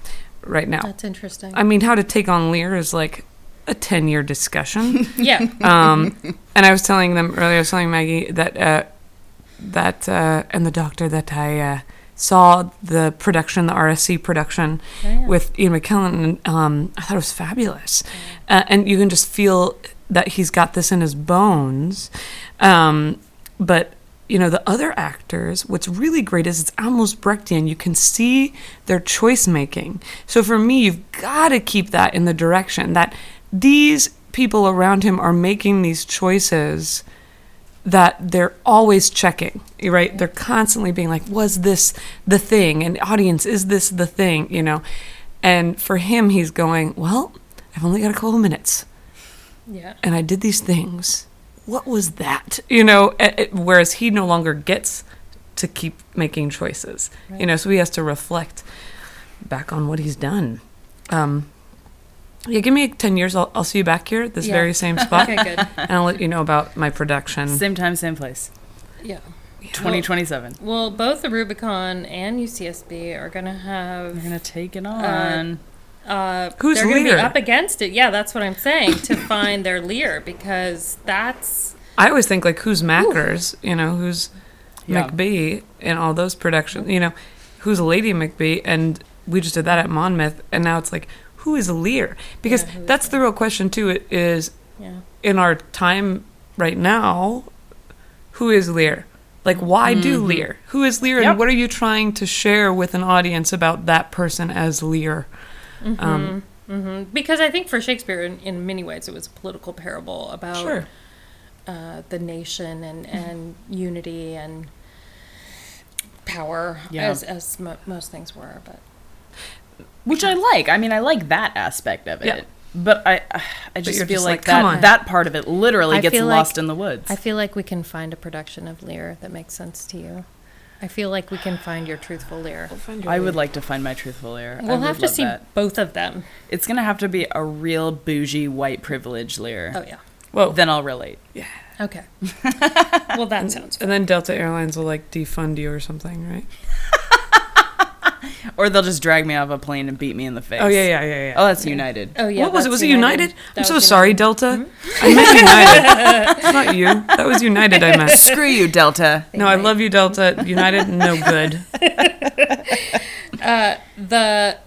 Speaker 3: right now.
Speaker 1: That's interesting.
Speaker 3: i mean how to take on lear is like a 10 year discussion
Speaker 1: yeah.
Speaker 3: um, and I was telling them earlier, I was telling Maggie that uh, that uh, and the doctor that I uh, saw the production, the RSC production
Speaker 1: Yeah.
Speaker 3: with Ian McKellen, and um, I thought it was fabulous. Uh, and you can just feel that he's got this in his bones. Um, but you know, the other actors, what's really great is it's almost Brechtian. You can see their choice making. So for me, you've got to keep that in the direction that these people around him are making these choices that they're always checking, right? They're constantly being like, was this the thing? And audience, is this the thing? You know? And for him, he's going, well, I've only got a couple of minutes
Speaker 1: Yeah.
Speaker 3: and I did these things. What was that? You know, whereas he no longer gets to keep making choices. You know, so he has to reflect back on what he's done. Um, yeah, give me 10 years. I'll, I'll see you back here at this
Speaker 1: Yeah.
Speaker 3: very same spot.
Speaker 1: Okay, good.
Speaker 3: and I'll let you know about my production.
Speaker 2: Same time, same place.
Speaker 1: Yeah.
Speaker 2: 2027.
Speaker 1: Well, both the Rubicon and UCSB are going to
Speaker 2: We're
Speaker 1: have.
Speaker 2: gonna take it on.
Speaker 1: Uh,
Speaker 3: Who's
Speaker 1: they're going to be
Speaker 3: Lear?
Speaker 1: up against it. Yeah, that's what I'm saying to find their Lear because that's
Speaker 3: I always think, like, who's Mackers? You know, who's
Speaker 2: Yeah.
Speaker 3: McBee in all those productions? You know, who's Lady McBee? And we just did that at Monmouth. And now it's like, who is Lear? Because
Speaker 1: Yeah,
Speaker 3: that's the real question, too. It is
Speaker 1: yeah.
Speaker 3: in our time right now, who is Lear? Like, why do Lear? Who is Lear,
Speaker 2: Mm-hmm. Yep.
Speaker 3: and what are you trying to share with an audience about that person as Lear? Um,
Speaker 1: hmm Because I think for Shakespeare, in, in many ways, it was a political parable about
Speaker 3: sure.
Speaker 1: uh, the nation and, and unity and power
Speaker 2: Yeah.
Speaker 1: as, as mo- most things were. But
Speaker 2: which I like. I mean, I like that aspect of it.
Speaker 3: Yeah.
Speaker 2: But I, I just
Speaker 3: you're
Speaker 2: feel
Speaker 3: just
Speaker 2: like,
Speaker 3: like,
Speaker 2: that that part of it literally
Speaker 1: I
Speaker 2: gets lost
Speaker 1: like-
Speaker 2: in the woods.
Speaker 1: I feel like we can find a production of Lear that makes sense to you. I feel like we can find your truthful Lear.
Speaker 2: I would like to find my truthful Lear.
Speaker 1: We'll
Speaker 2: would
Speaker 1: have to see
Speaker 2: that.
Speaker 1: both of them.
Speaker 2: It's gonna have to be a real bougie white privilege Lear.
Speaker 1: Oh yeah.
Speaker 3: Well,
Speaker 2: Then I'll relate. Yeah.
Speaker 1: Okay. well, that sounds.
Speaker 3: and then Delta Airlines will like defund you or something, right?
Speaker 2: Or they'll just drag me off a plane and beat me in the face.
Speaker 3: Oh yeah, yeah, yeah, yeah.
Speaker 2: Oh, that's United.
Speaker 1: Oh yeah.
Speaker 3: what was it? Was it United? I'm so
Speaker 1: was
Speaker 3: sorry,
Speaker 1: United.
Speaker 3: Delta. Hmm? I meant United. it's not you. That was United. I meant.
Speaker 2: Screw you, Delta.
Speaker 3: No, I love you, Delta. United, no good.
Speaker 1: Uh, the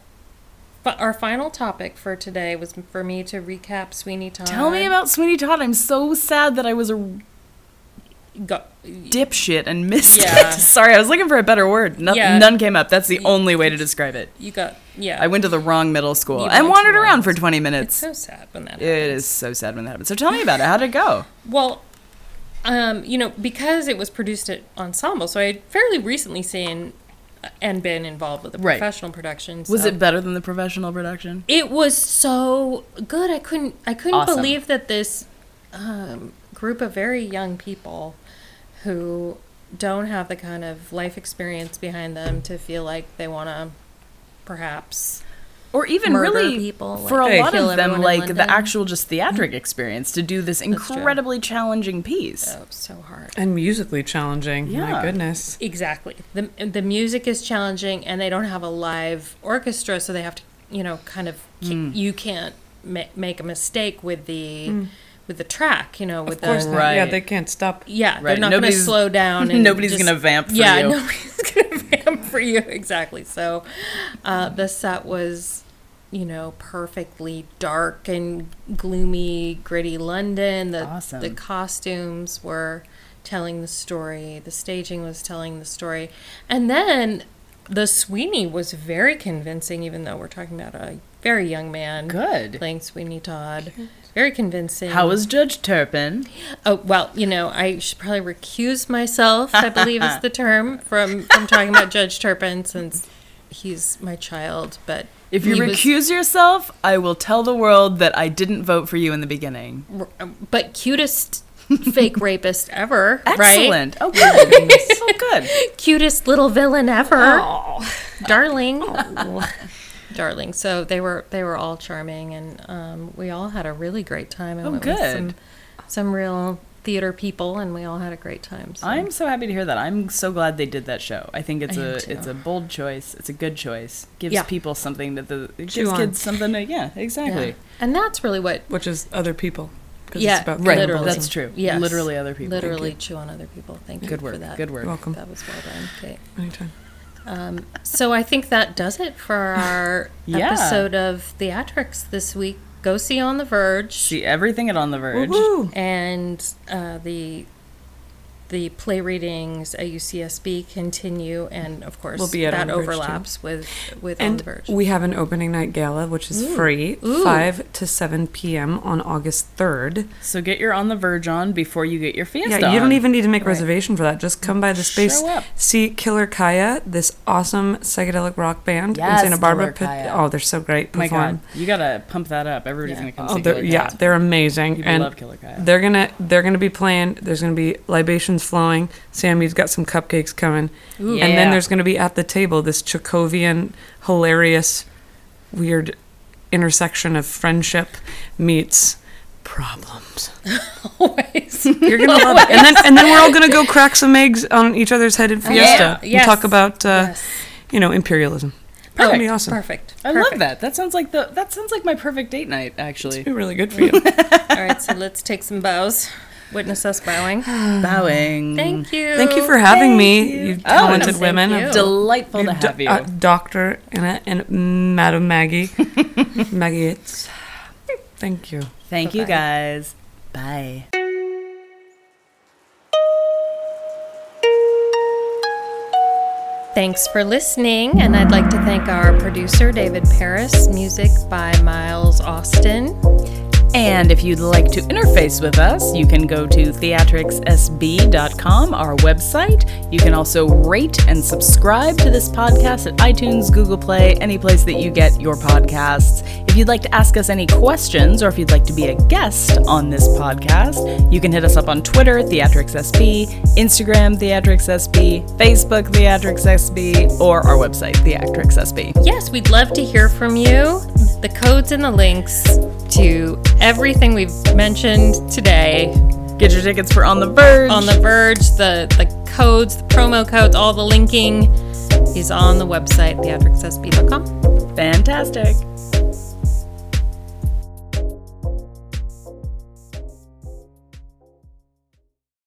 Speaker 1: but our final topic for today was for me to recap Sweeney Todd.
Speaker 2: Tell me about Sweeney Todd. I'm so sad that I was a
Speaker 1: Go,
Speaker 2: dipshit and missed
Speaker 1: Yeah.
Speaker 2: it. Sorry, I was looking for a better word. No,
Speaker 1: Yeah.
Speaker 2: None came up. That's the only way to describe it.
Speaker 1: you got yeah.
Speaker 2: I went to the wrong middle school
Speaker 1: You
Speaker 2: and wandered around for 20 minutes.
Speaker 1: It's so sad when that
Speaker 2: It
Speaker 1: happens.
Speaker 2: is so sad when that happens. So tell me about it. How did it go?
Speaker 1: Well, um, you know, because it was produced at Ensemble, so I had fairly recently seen uh, and been involved with the
Speaker 2: Right.
Speaker 1: professional productions.
Speaker 2: Was it better than the professional production?
Speaker 1: It was so good. I couldn't. I couldn't
Speaker 2: Awesome.
Speaker 1: believe that this um, group of very young people who don't have the kind of life experience behind them to feel like they want to perhaps
Speaker 2: Or even really,
Speaker 1: people,
Speaker 2: for
Speaker 1: like,
Speaker 2: a lot of them, like the actual just theatric experience to do this incredibly challenging piece.
Speaker 1: oh so hard.
Speaker 3: And musically challenging.
Speaker 2: Yeah.
Speaker 3: My goodness.
Speaker 1: Exactly. The the music is challenging, and they don't have a live orchestra, so they have to, you know, kind of.
Speaker 2: Hmm.
Speaker 1: You can't ma- make a mistake with the with the track, you know, with
Speaker 3: Of course
Speaker 1: the
Speaker 3: not. Yeah, they can't stop.
Speaker 1: yeah. They're
Speaker 2: Right.
Speaker 1: not going to slow down. And
Speaker 2: nobody's
Speaker 1: just-
Speaker 2: gonna vamp for
Speaker 1: yeah,
Speaker 2: you.
Speaker 1: nobody's going to vamp for you. Exactly. So, uh, the set was. You know, perfectly dark and gloomy, gritty London. The
Speaker 2: Awesome.
Speaker 1: the costumes were telling the story. The staging was telling the story. And then the Sweeney was very convincing, even though we're talking about a very young man
Speaker 2: Good.
Speaker 1: playing Sweeney Todd. Very convincing.
Speaker 2: How was Judge Turpin?
Speaker 1: Oh well, you know, I should probably recuse myself. I believe is the term from from talking about Judge Turpin since he's my child. But
Speaker 2: If you
Speaker 1: he was-
Speaker 2: recuse yourself, I will tell the world that I didn't vote for you in the beginning.
Speaker 1: Um, but cutest fake rapist ever, right?
Speaker 2: Excellent. Oh, good. oh, good.
Speaker 1: Cutest little villain ever, darling. Darling. So they were they were all charming, and um, we all had a really great time. I
Speaker 2: Oh,
Speaker 1: went with
Speaker 2: good.
Speaker 1: some, some real theater people, and we all had a great time. So.
Speaker 2: I'm so happy to hear that. I'm so glad they did that show. I think it's
Speaker 1: I am
Speaker 2: a it's a bold choice. It's a good choice. Gives
Speaker 1: Yeah.
Speaker 2: people something that the it
Speaker 3: Chew
Speaker 2: gives
Speaker 3: on.
Speaker 2: kids something to yeah exactly.
Speaker 1: Yeah. And that's really what
Speaker 3: Which is other people. 'Cause
Speaker 1: Yeah,
Speaker 3: it's about
Speaker 2: Right.
Speaker 1: Literally.
Speaker 2: That's true.
Speaker 1: Yes.
Speaker 2: Literally other people.
Speaker 1: Literally chew on other people. Thank you
Speaker 2: Good
Speaker 1: for
Speaker 2: work.
Speaker 1: that.
Speaker 2: Good work.
Speaker 3: Welcome.
Speaker 1: That was well done, Kate.
Speaker 3: Anytime.
Speaker 1: Um, so I think that does it for our
Speaker 2: Yeah.
Speaker 1: episode of Theatrics this week. Go see On the Verge
Speaker 2: See everything at On the Verge.
Speaker 3: Woohoo!
Speaker 1: and uh, the the play readings at UCSB continue, and of course
Speaker 3: We'll be at On
Speaker 1: that
Speaker 3: the too.
Speaker 1: overlaps with with On
Speaker 3: And
Speaker 1: the Verge.
Speaker 3: we have an opening night gala, which is
Speaker 1: Ooh.
Speaker 3: free,
Speaker 1: Ooh.
Speaker 3: 5 to 7 p.m. on August 3rd.
Speaker 2: So get your On the Verge on before you get your Fiesta.
Speaker 3: Yeah, you don't even need to make
Speaker 1: Right.
Speaker 3: reservation for that. Just come by the space,
Speaker 2: Show up.
Speaker 3: see Killer Kaya, this awesome psychedelic rock band
Speaker 2: Yes,
Speaker 3: in Santa Barbara.
Speaker 2: Killer Kaya.
Speaker 3: Oh, they're so great.
Speaker 2: Oh my
Speaker 3: Perform.
Speaker 2: God, you gotta pump that up. Everybody's
Speaker 1: Yeah.
Speaker 2: gonna come
Speaker 3: Oh,
Speaker 2: see
Speaker 3: they're,
Speaker 2: Killer
Speaker 3: yeah,
Speaker 2: Kaya.
Speaker 3: they're amazing.
Speaker 2: People
Speaker 3: and
Speaker 2: love Killer Kaya.
Speaker 3: they're gonna they're gonna be playing. There's gonna be libations flowing. Sammy's got some cupcakes coming,
Speaker 1: Ooh.
Speaker 3: and then there's gonna be at the table this Chekhovian hilarious, weird intersection of friendship meets problems.
Speaker 1: Always.
Speaker 3: You're gonna love it. And then and then we're all gonna go crack some eggs on each other's head in Fiesta and
Speaker 1: yes.
Speaker 3: talk about uh,
Speaker 1: Yes.
Speaker 3: you know imperialism. That'd be awesome.
Speaker 1: Perfect.
Speaker 2: I
Speaker 1: Perfect.
Speaker 2: love that. That sounds like the that sounds like my perfect date night. Actually,
Speaker 3: It'd be really good for you.
Speaker 1: All right, so let's take some bows. Witness us bowing.
Speaker 2: bowing.
Speaker 1: Thank you.
Speaker 3: Thank you for having me,
Speaker 2: you.
Speaker 3: you
Speaker 2: Oh,
Speaker 3: talented
Speaker 1: thank
Speaker 3: women.
Speaker 1: you.
Speaker 2: Delightful to have you.
Speaker 3: uh, Doctor and, and Madam Maggie. Maggie, it's. Thank you.
Speaker 2: Thank you
Speaker 1: Bye-bye.
Speaker 2: guys. Bye.
Speaker 1: Thanks for listening, and I'd like to thank our producer, David Paris, music by Miles Austin.
Speaker 2: And if you'd like to interface with us, you can go to theatrixsb.com, our website. You can also rate and subscribe to this podcast at iTunes, Google Play, any place that you get your podcasts. If you'd like to ask us any questions or if you'd like to be a guest on this podcast, you can hit us up on Twitter, TheatrixSB, Instagram, TheatrixSB, Facebook, TheatrixSB, or our website, TheatrixSB.
Speaker 1: Yes, we'd love to hear from you. The codes and the links to everything we've mentioned today
Speaker 2: Get your tickets for On the Verge.
Speaker 1: on the verge, the the codes, the promo codes, all the linking is on the website, theatrixsb.com.
Speaker 2: Fantastic.